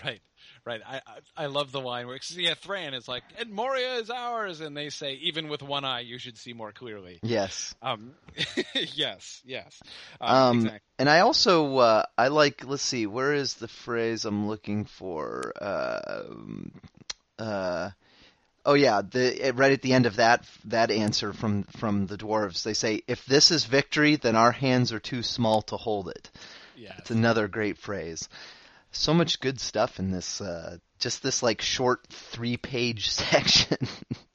right, right. I, I I love the line where 'cause, yeah, Thráin is like, "And Moria is ours," and they say, "Even with one eye, you should see more clearly." Yes. Um, yes, yes, Um, exactly. And I also uh, I like. Let's see, where is the phrase I'm looking for? Um uh, oh yeah, the right at the end of that that answer from from the dwarves, they say, "If this is victory, then our hands are too small to hold it." Yes. It's another great phrase. So much good stuff in this. Uh, just this like short three page section.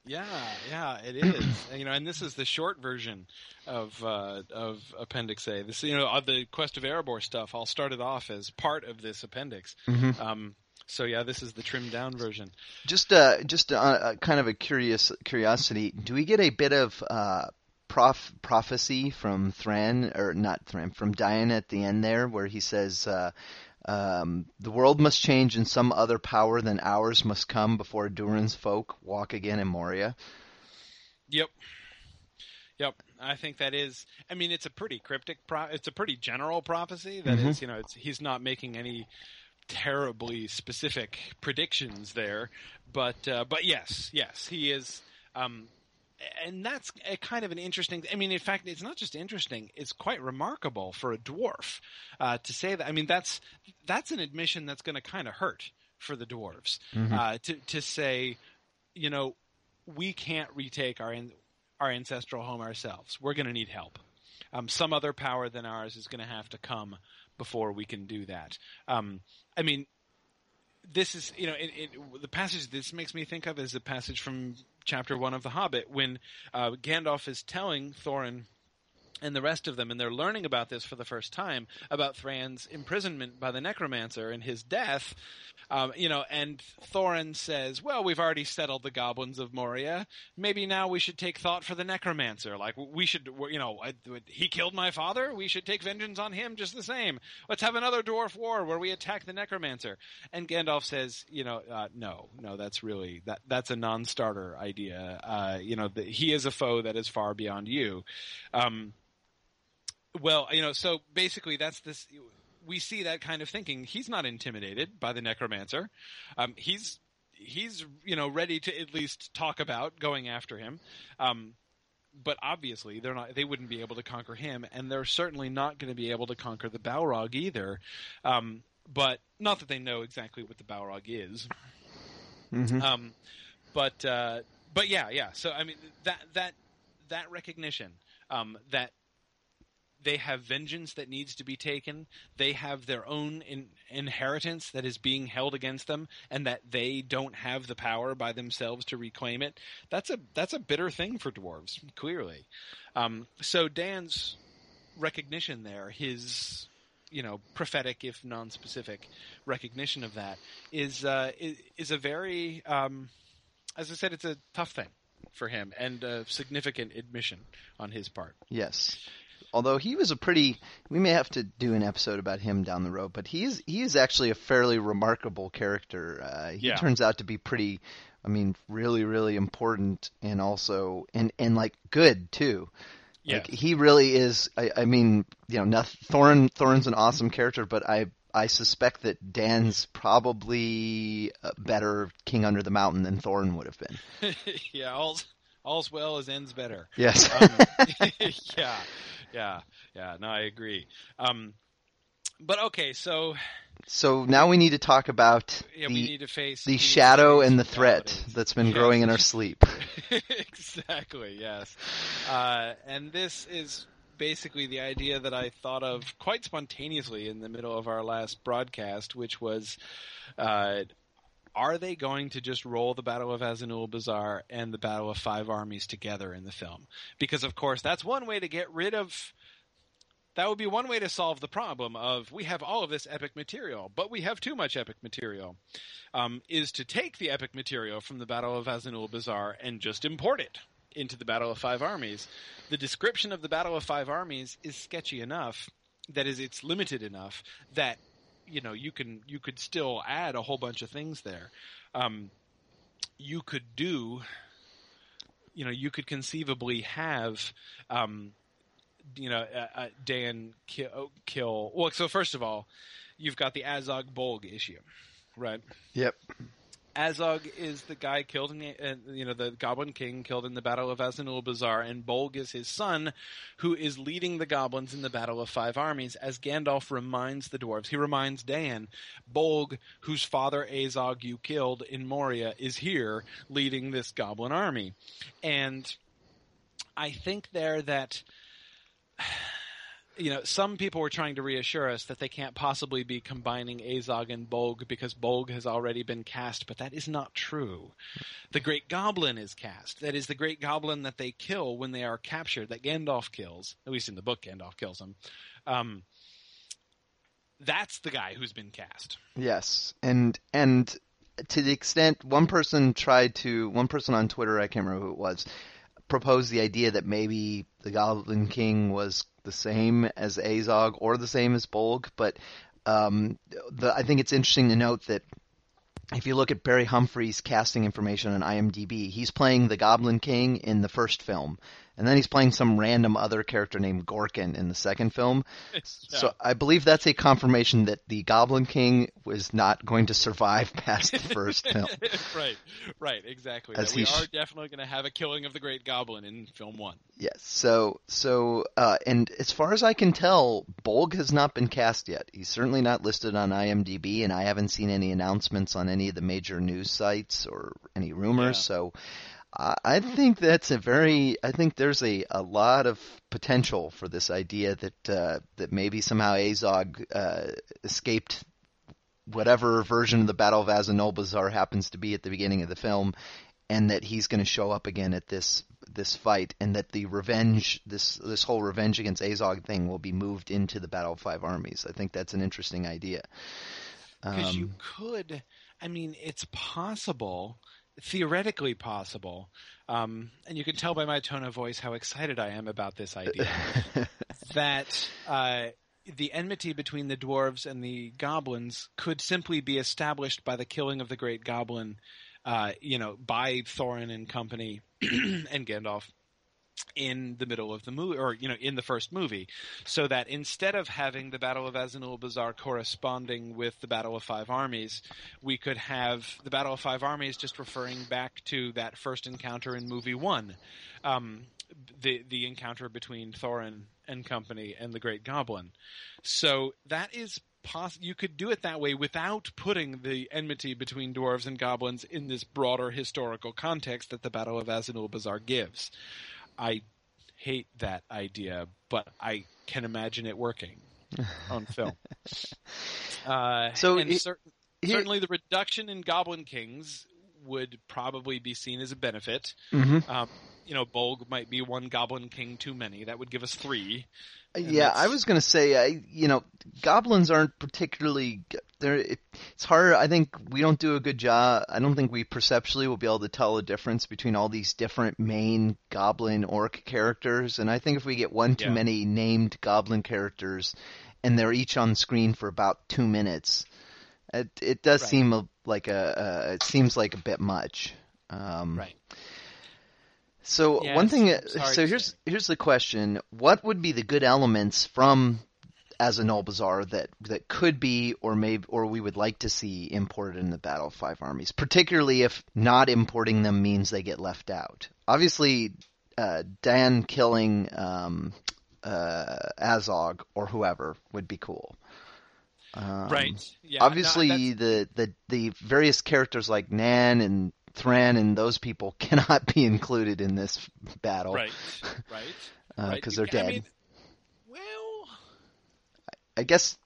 Yeah, yeah, it is. You know, and this is the short version of uh, of Appendix A. This, you know, uh, the Quest of Erebor stuff. I'll start it off as part of this appendix. Mhm. Um, so yeah, this is the trimmed down version. Just uh, just uh, uh, kind of a curious curiosity. Do we get a bit of uh, prof- prophecy from Thráin or not Thráin from Dáin at the end there, where he says, uh, um, "The world must change, and some other power than ours must come before Durin's folk walk again in Moria." Yep. Yep. I think that is. I mean, it's a pretty cryptic. Pro- it's a pretty general prophecy. That mm-hmm. is, you know, it's, he's not making any terribly specific predictions there, but uh, but yes, yes, he is. Um, and that's a kind of an interesting. I mean, in fact, it's not just interesting; it's quite remarkable for a dwarf uh, to say that. I mean, that's that's an admission that's going to kind of hurt for the dwarves mm-hmm. uh, to to say, you know, we can't retake our our ancestral home ourselves. We're going to need help. Um, some other power than ours is going to have to come before we can do that. Um, I mean, this is you know it, it, the passage this makes me think of is the passage from chapter one of The Hobbit when uh, Gandalf is telling Thorin and the rest of them, and they're learning about this for the first time about Thráin's imprisonment by the necromancer and his death. Um, you know, and Thorin says, "Well, we've already settled the goblins of Moria. Maybe now we should take thought for the necromancer. Like we should, you know, he killed my father. We should take vengeance on him just the same. Let's have another dwarf war where we attack the necromancer." And Gandalf says, "You know, uh, no, no, that's really that that's a non-starter idea. Uh, you know, the, he is a foe that is far beyond you." Um, well, you know, so basically that's this. We see that kind of thinking. He's not intimidated by the necromancer. Um, he's he's you know ready to at least talk about going after him. Um, but obviously they're not. They wouldn't be able to conquer him, and they're certainly not going to be able to conquer the Balrog either. Um, but not that they know exactly what the Balrog is. Mm-hmm. Um, but uh, but yeah, yeah. So I mean that that that recognition um, that they have vengeance that needs to be taken. They have their own in, inheritance that is being held against them, and that they don't have the power by themselves to reclaim it. That's a that's a bitter thing for dwarves, clearly. Um, so Dáin's recognition there, his you know prophetic if non-specific recognition of that is uh, is, is, a very um, as I said, it's a tough thing for him and a significant admission on his part. Yes although he was a pretty we may have to do an episode about him down the road but he's he is actually a fairly remarkable character uh, he yeah. turns out to be pretty i mean really really important and also and and like good too like he really is I, I mean you know nothing, Thorin Thorin's an awesome character but I I suspect that Dáin's probably a better king under the mountain than Thorin would have been. yeah, all's, all's well as ends better. Yes. Um, yeah yeah, yeah. No, I agree. Um, but okay, so so now we need to talk about yeah, the, we need to face the shadow and the threat that's been yes. growing in our sleep. exactly. Yes. Uh, and this is basically the idea that I thought of quite spontaneously in the middle of our last broadcast, which was. Uh, are they going to just roll the Battle of Azanulbizar and the Battle of Five Armies together in the film? Because of course that's one way to get rid of that would be one way to solve the problem of we have all of this epic material, but we have too much epic material. Um, is to take the epic material from the Battle of Azanulbizar and just import it into the Battle of Five Armies. The description of the Battle of Five Armies is sketchy enough. That is, it's limited enough that you know you can you could still add a whole bunch of things there. Um, you could do, you know, you could conceivably have, um, you know, uh, uh, Dáin kill, kill. Well, so first of all, you've got the Azog Bolg issue, right? Yep. Azog is the guy killed in, uh, you know, the Goblin King killed in the Battle of Azanulbizar, and Bolg is his son, who is leading the goblins in the Battle of Five Armies. As Gandalf reminds the dwarves, he reminds Dáin, Bolg, whose father Azog you killed in Moria, is here leading this goblin army, and I think there that you know, some people were trying to reassure us that they can't possibly be combining Azog and Bolg because Bolg has already been cast, but that is not true. The Great Goblin is cast. That is the Great Goblin that they kill when they are captured, that Gandalf kills. At least in the book, Gandalf kills him. Um, that's the guy who's been cast. Yes, and and to the extent one person tried to, one person on Twitter, I can't remember who it was, proposed the idea that maybe the Goblin King was the same as Azog or the same as Bolg, but um, the, I think it's interesting to note that if you look at Barry Humphries' casting information on IMDb, he's playing the Goblin King in the first film, and then he's playing some random other character named Gorkin in the second film. Yeah. So I believe that's a confirmation that the Goblin King was not going to survive past the first film. right, right, exactly. As we sh- are definitely going to have a killing of the Great Goblin in film one. Yes. So so uh, and as far as I can tell, Bolg has not been cast yet. He's certainly not listed on IMDb, and I haven't seen any announcements on any of the major news sites or any rumors. Yeah. So I I think that's a very. I think there's a, a lot of potential for this idea that uh, that maybe somehow Azog uh, escaped whatever version of the Battle of Azanulbizar happens to be at the beginning of the film, and that he's going to show up again at this this fight, and that the revenge this this whole revenge against Azog thing will be moved into the Battle of Five Armies. I think that's an interesting idea. Because you Um, could, I mean, it's possible, theoretically possible, um, and you can tell by my tone of voice how excited I am about this idea, that uh, the enmity between the dwarves and the goblins could simply be established by the killing of the great goblin, uh, you know, by Thorin and company and Gandalf in the middle of the movie, or you know, in the first movie, so that instead of having the Battle of Azanulbizar corresponding with the Battle of Five Armies, we could have the Battle of Five Armies just referring back to that first encounter in movie one, um, the the encounter between Thorin and company and the Great Goblin. So that is poss- you could do it that way without putting the enmity between dwarves and goblins in this broader historical context that the Battle of Azanulbizar gives. I hate that idea, but I can imagine it working on film. Uh, So it- cer- certainly the reduction in Goblin Kings would probably be seen as a benefit. Mhm. Um, you know, Bolg might be one Goblin King too many. That would give us three. And Yeah, I was gonna say, I you know, goblins aren't particularly. They're, it, it's hard. I think we don't do a good job. I don't think we perceptually will be able to tell the difference between all these different main goblin orc characters. And I think if we get one too Yeah. many named goblin characters, and they're each on screen for about two minutes, it it does Right. seem a, like a, a it seems like a bit much. Um, Right. so Yeah, one thing, so here's say. here's the question: What would be the good elements from Azanulbizar that that could be, or maybe, or we would like to see imported in the Battle of Five Armies? Particularly if not importing them means they get left out. Obviously, uh, Dáin killing um, uh, Azog or whoever would be cool. Um, right. Yeah. obviously that's- the, the the various characters like Náin and Thráin and those people cannot be included in this battle right. Right. because right. they're I dead. mean, well, I guess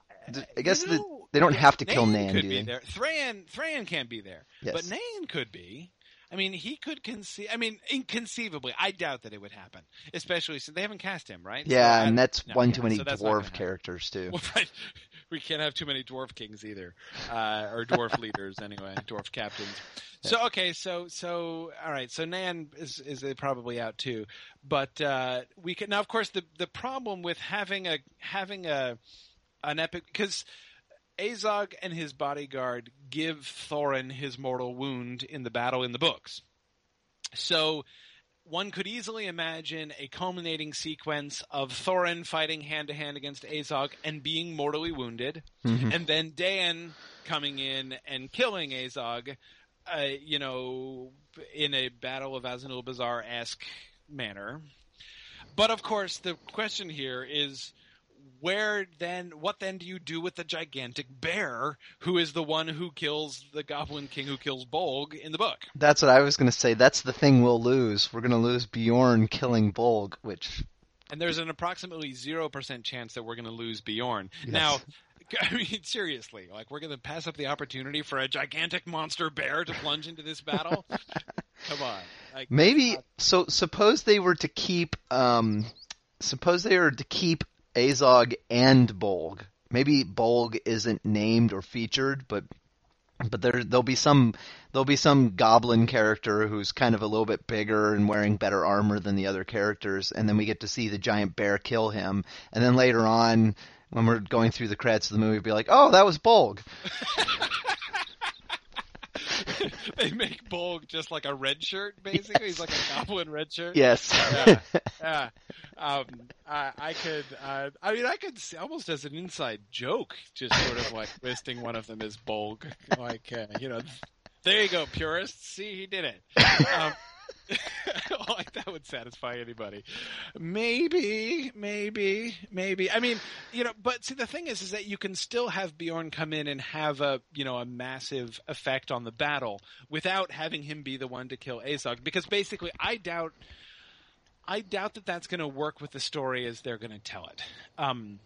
I guess you the, they don't yeah, have to kill Náin could do be there. Thráin, Thráin can't be there, Yes. but Náin could be. I mean, he could conceive. I mean, inconceivably, I doubt that it would happen, especially since they haven't cast him, right? So Yeah, I- and that's no, one yeah, too many so that's not gonna dwarf characters too. Well, right. We can't have too many dwarf kings either, uh, or dwarf leaders anyway, dwarf captains. So okay, so so all right, so Náin is is probably out too, but uh, we can now. Of course, the the problem with having a having a an epic because Azog and his bodyguard give Thorin his mortal wound in the battle in the books. So one could easily imagine a culminating sequence of Thorin fighting hand to hand against Azog and being mortally wounded, Mhm. and then Dáin coming in and killing Azog, uh, you know, in a Battle of Azanulbizar esque manner. But of course, the question here is where then what then do you do with the gigantic bear who is the one who kills the goblin king who kills Bolg in the book That's what I was going to say. That's the thing we'll lose. We're going to lose Beorn killing Bolg, which and there's an approximately 0% chance that we're going to lose Beorn. Yes. Now, I mean, seriously, like we're going to pass up the opportunity for a gigantic monster bear to plunge into this battle? Come on. Like, maybe uh, so. Suppose they were to keep. Um, suppose they were to keep Azog and Bolg. Maybe Bolg isn't named or featured, but but there there'll be some there'll be some goblin character who's kind of a little bit bigger and wearing better armor than the other characters, and then we get to see the giant bear kill him, and then later on. When we're going through the credits of the movie, be like, "Oh, that was Bolg." they make Bolg just like a red shirt, basically. He's like a goblin red shirt. Yes. Yeah. yeah. Um, I, I could, uh, I mean, I could see, almost as an inside joke, just sort of like listing one of them as Bolg. Like, uh, you know, there you go, purists. See, he did it. Um, like that would satisfy anybody. Maybe, maybe, maybe. I mean, you know, but see, the thing is, is that you can still have Beorn come in and have a, you know, a massive effect on the battle without having him be the one to kill Azog. Because basically, I doubt, I doubt that that's going to work with the story as they're going to tell it. Um,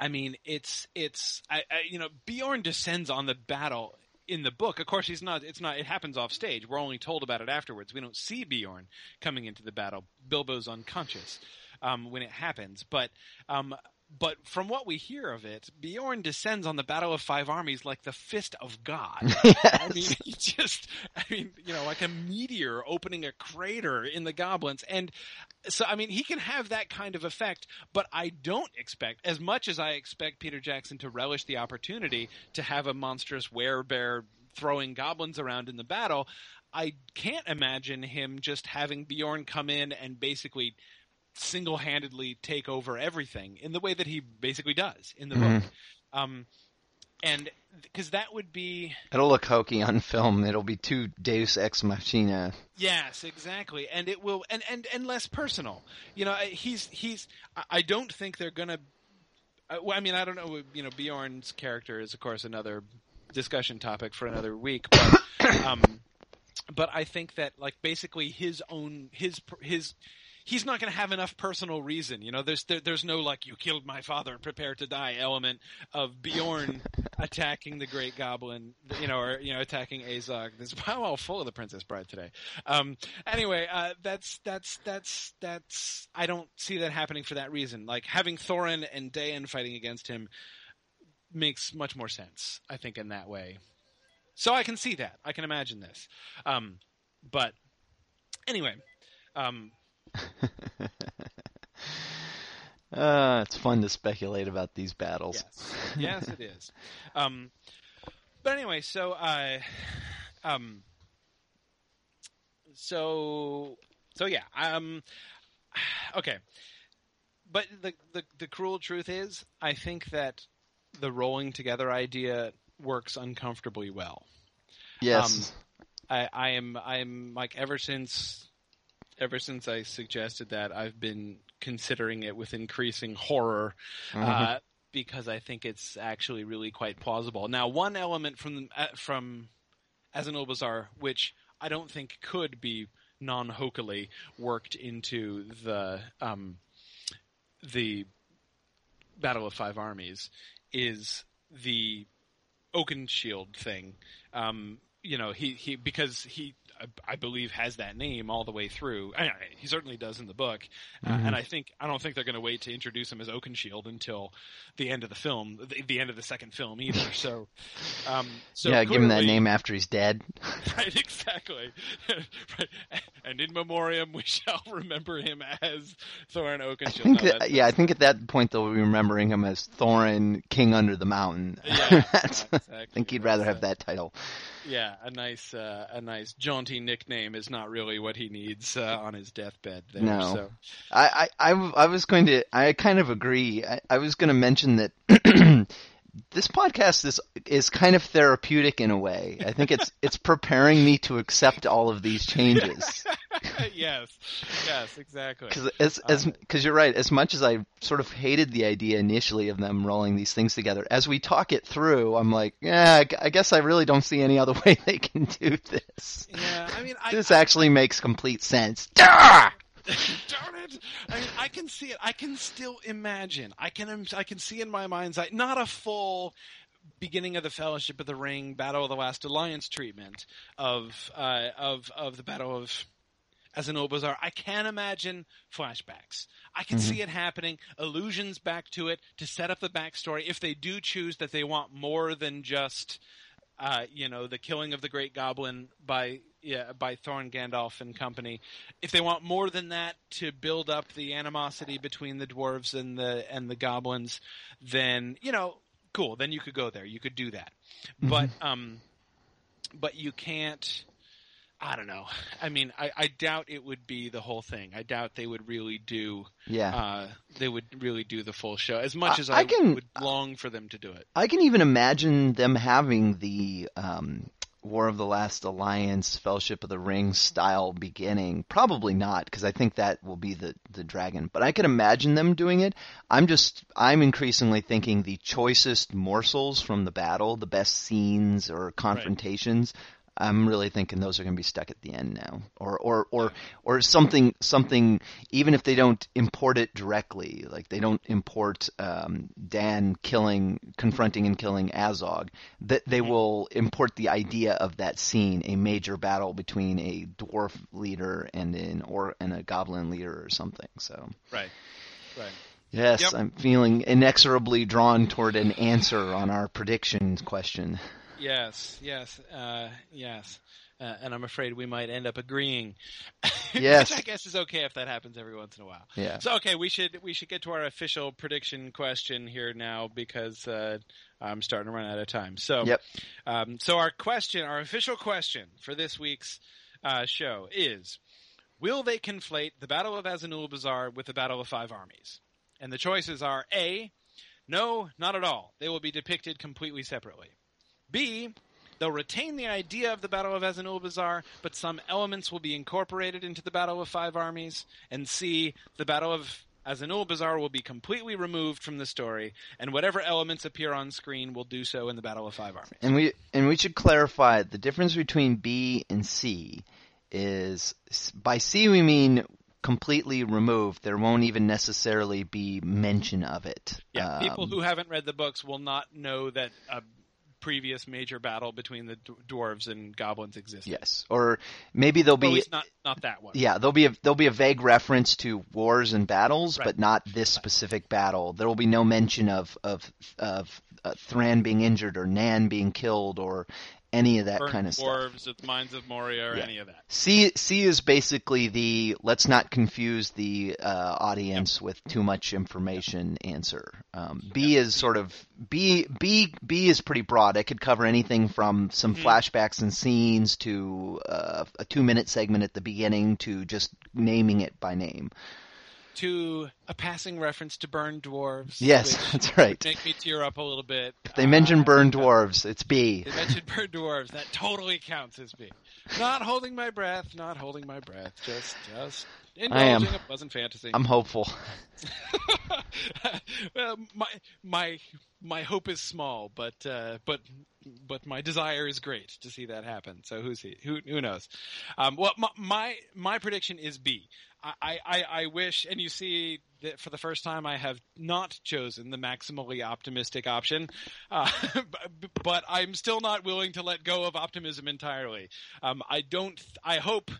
I mean, it's it's I, I, you know Beorn descends on the battle in the book. Of course, he's not. It's not. It happens off stage. We're only told about it afterwards. We don't see Beorn coming into the battle. Bilbo's unconscious um, when it happens, but um, but from what we hear of it, Beorn descends on the Battle of Five Armies like the fist of God. yes. I mean, he just, I mean, you know, like a meteor opening a crater in the goblins. And so, I mean, he can have that kind of effect, but I don't expect, as much as I expect Peter Jackson to relish the opportunity to have a monstrous werebear throwing goblins around in the battle, I can't imagine him just having Beorn come in and basically single-handedly take over everything in the way that he basically does in the Mhm. book. Um, and because that would be It'll look hokey on film. It'll be too Deus Ex Machina. yes, exactly, and it will and and and less personal. You know, he's he's. I- don't think they're gonna. Well, I mean, I don't know. You know, Beorn's character is, of course, another discussion topic for another week, but um, but I think that like basically his own his his he's not going to have enough personal reason. You know, there's there, there's no like you killed my father, prepare to die element of Beorn attacking the Great Goblin. You know, or you know attacking Azog. This wow, all full of the Princess Bride today. Um, anyway, uh, that's that's that's that's I don't see that happening for that reason. Like having Thorin and Dáin fighting against him makes much more sense. I think in that way. So I can see that. I can imagine this. Um, but anyway, um, Uh, it's fun to speculate about these battles. Yes, yes, it is. Um, but anyway, so uh, um, so so yeah, um, okay. But the, the the cruel truth is, I think that the rolling together idea works uncomfortably well. Yes. I, I am I am like ever since ever since I suggested that I've been considering it with increasing horror uh, because I think it's actually really quite plausible. Now, one element from uh, from Azanulbizar, which I don't think could be non-hokily worked into the um, the Battle of Five Armies, is the Oakenshield thing. Um, you know, he, he because he I, believe has that name all the way through. I, he certainly does in the book, uh, Mhm. and I think I don't think they're going to wait to introduce him as Oakenshield until the end of the film, the, the end of the second film either. So, um, so yeah, give him that name after he's dead. Right, exactly. right. And in memoriam, we shall remember him as Thorin Oakenshield. I think No, that, yeah, I think at that point they'll be remembering him as Thorin, King Under the Mountain. Yeah, exactly. I think he'd rather have uh, that title. Yeah, a nice, uh, a nice jaunty nickname is not really what he needs uh, on his deathbed. There, No. So. I, I, I, I was going to, I kind of agree. I, I was going to mention that this podcast is is kind of therapeutic in a way. I think it's it's preparing me to accept all of these changes. yes, yes, exactly. Because as as um, because you're right. As much as I sort of hated the idea initially of them rolling these things together, as we talk it through, I'm like, yeah, I guess I really don't see any other way they can do this. Yeah, I mean, I, This actually makes complete sense. Darn it! I mean, I can see it. I can still imagine. I can. I can see in my mind's eye not a full beginning of the Fellowship of the Ring, Battle of the Last Alliance treatment of uh, of of the Battle of Azanulbizar. I can imagine flashbacks. I can Mhm. see it happening. Allusions back to it to set up the backstory. If they do choose that they want more than just uh, you know, the killing of the Great Goblin by yeah by Thorin Gandalf and company. If they want more than that to build up the animosity between the dwarves and the and the goblins, then you know, cool. Then you could go there. You could do that. But um, but you can't. I don't know. I mean, I, I doubt it would be the whole thing. I doubt they would really do. Yeah. Uh, they would really do the full show as much I- as I I, can- would long for them to do it. I can even imagine them having the um, War of the Last Alliance, Fellowship of the Ring style beginning. Probably not, because I think that will be the the dragon. But I can imagine them doing it. I'm just I'm increasingly thinking the choicest morsels from the battle, the best scenes or confrontations. I'm really thinking those are going to be stuck at the end now, or or or or something something. Even if they don't import it directly, like they don't import um, Dáin killing, confronting and killing Azog, that they will import the idea of that scene, a major battle between a dwarf leader and an or and a goblin leader or something. So Right. Right. yes, Yep. I'm feeling inexorably drawn toward an answer on our prediction question. Yes. Yes. Uh, yes. Uh, and I'm afraid we might end up agreeing. Yes. Which I guess is okay if that happens every once in a while. Yeah. So okay, we should we should get to our official prediction question here now because uh, I'm starting to run out of time. So Yep. um, so our question, our official question for this week's uh, show is: Will they conflate the Battle of Azanulbizar with the Battle of Five Armies? And the choices are A. No, not at all. They will be depicted completely separately. B. They'll retain the idea of the Battle of Azanulbizar, but some elements will be incorporated into the Battle of Five Armies. And C. The Battle of Azanulbizar will be completely removed from the story, and whatever elements appear on screen will do so in the Battle of Five Armies. And we and we should clarify the difference between B and C is by C we mean completely removed. There won't even necessarily be mention of it. Yeah, people Um, who haven't read the books will not know that a previous major battle between the d- dwarves and goblins existed. yes, or maybe there'll be not not that one. yeah there'll be a there'll be a vague reference to wars and battles, Right. but not this specific battle. There will be no mention of of of uh, Thráin being injured or Náin being killed or any of that Burnt kind of stuff. dwarves with Mines of Moria or Yeah. any of that. C C is basically the let's not confuse the uh, audience with too much information answer. Um, B is sort of B B B is pretty broad. It could cover anything from some Mhm. flashbacks and scenes to uh, a two minute segment at the beginning to just naming it by name. To a passing reference to burned dwarves. Yes, that's right. make me tear up a little bit. If they mention Uh, burn dwarves, it's B. They mentioned bird dwarves. That totally counts as B. Not holding my breath. Not holding my breath. Just, just I am. indulging a pleasant fantasy. I'm hopeful. well, my my my hope is small, but uh, but but my desire is great to see that happen. So who's he? Who who knows? Um, well, my, my my prediction is B. I, I, I wish, and you see that for the first time, I have not chosen the maximally optimistic option, uh, but, I'm still not willing to let go of optimism entirely. Um, I don't. I hope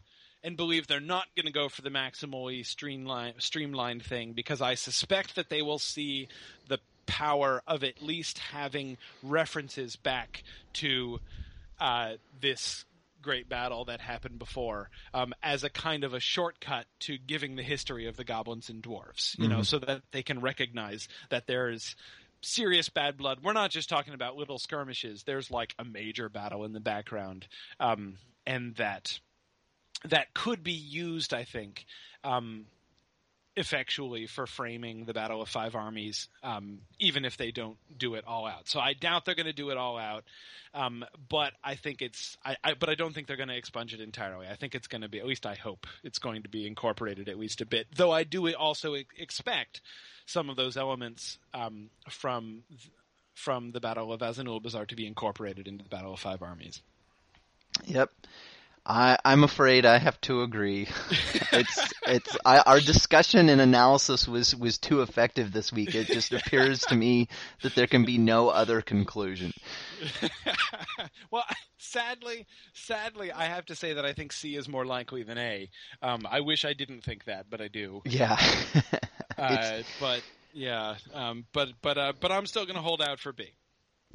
and believe they're not going to go for the maximally streamlined streamlined thing because I suspect that they will see the power of at least having references back to uh, this great battle that happened before um, as a kind of a shortcut to giving the history of the goblins and dwarves you know Mhm. so that they can recognize that there's serious bad blood we're not just talking about little skirmishes there's like a major battle in the background um, and that that could be used, I think, um, effectually for framing the Battle of Five Armies, um, even if they don't do it all out. So I doubt they're going to do it all out, um, but I think it's. I, I but I don't think they're going to expunge it entirely. I think it's going to be. At least I hope it's going to be incorporated at least a bit. Though I do also expect some of those elements um, from from the Battle of Azanulbizar to be incorporated into the Battle of Five Armies. Yep. I, I'm afraid I have to agree. It's it's I, our discussion and analysis was was too effective this week. It just appears to me that there can be no other conclusion. well, sadly, sadly, I have to say that I think C is more likely than A. Um, I wish I didn't think that, but I do. Yeah. Uh, but yeah, um, but but uh, but I'm still going to hold out for B.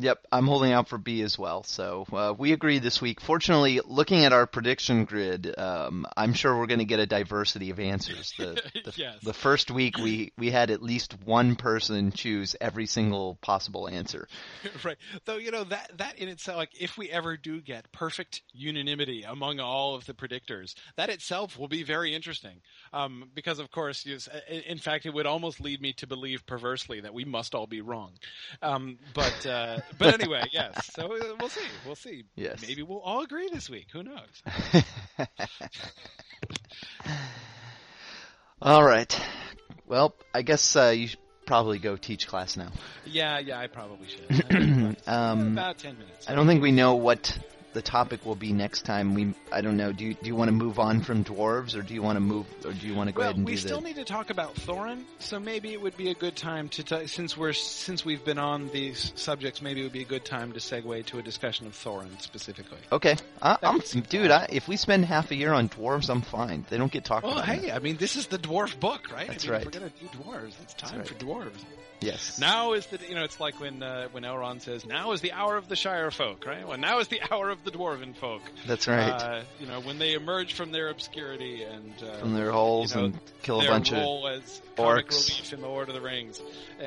Yep, I'm holding out for B as well. So uh, we agreed this week. Fortunately, looking at our prediction grid, um, I'm sure we're going to get a diversity of answers. The the, Yes. the first week we we had at least one person choose every single possible answer. right. Though you know that that in itself, like if we ever do get perfect unanimity among all of the predictors, that itself will be very interesting. Um, because of course, in in fact, it would almost lead me to believe perversely that we must all be wrong. Um, but uh, but anyway, yes. So uh, we'll see. We'll see. Yes. Maybe we'll all agree this week. Who knows? All right. Well, I guess uh, you should probably go teach class now. Yeah, yeah. I probably should. Um, About ten minutes. I don't think we know what the topic will be next time. We I don't know. Do you, do you want to move on from dwarves, or do you want to move, or do you want to go well, ahead and we do still the? need to talk about Thorin, so maybe it would be a good time to t- since we're since we've been on these subjects, maybe it would be a good time to segue to a discussion of Thorin specifically. Okay, I, I'm That's- dude. I, if we spend half a year on dwarves, I'm fine. They don't get talked Well, about. hey, I mean, this is the dwarf book, right? That's I mean, right. If we're gonna do dwarves. It's time right. for dwarves. Yes. Now is the you know it's like when uh, when Elrond says now is the hour of the Shire folk, right? Well, now is the hour of the dwarven folk. That's right. Uh, you know when they emerge from their obscurity and uh, From their holes you know, and kill a bunch of orcs. in the Lord of the Rings.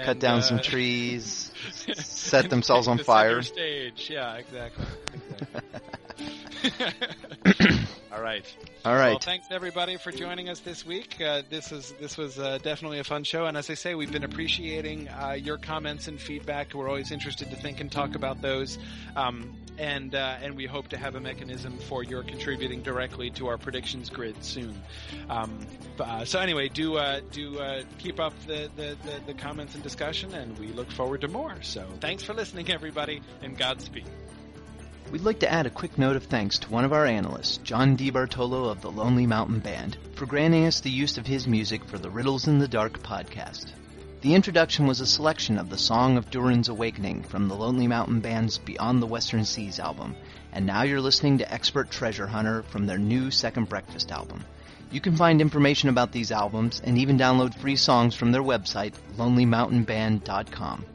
cut down uh, some trees, set themselves on the fire. Stage, yeah, exactly. exactly. All right. All right. Well, thanks everybody for joining us this week. Uh, this is this was uh, definitely a fun show, and as I say, we've been appreciating uh, your comments and feedback. We're always interested to think and talk about those, um, and uh, and we hope to have a mechanism for your contributing directly to our predictions grid soon. Um, uh, so anyway, do uh, do uh, keep up the, the, the, the comments and discussion, and we look forward to more. So thanks for listening, everybody, and Godspeed. We'd like to add a quick note of thanks to one of our analysts, John DiBartolo of the Lonely Mountain Band, for granting us the use of his music for the Riddles in the Dark podcast. The introduction was a selection of the Song of Durin's Awakening from the Lonely Mountain Band's Beyond the Western Seas album, and now you're listening to Expert Treasure Hunter from their new Second Breakfast album. You can find information about these albums and even download free songs from their website, lonelymountainband.com.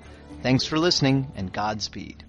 Thanks for listening, and Godspeed.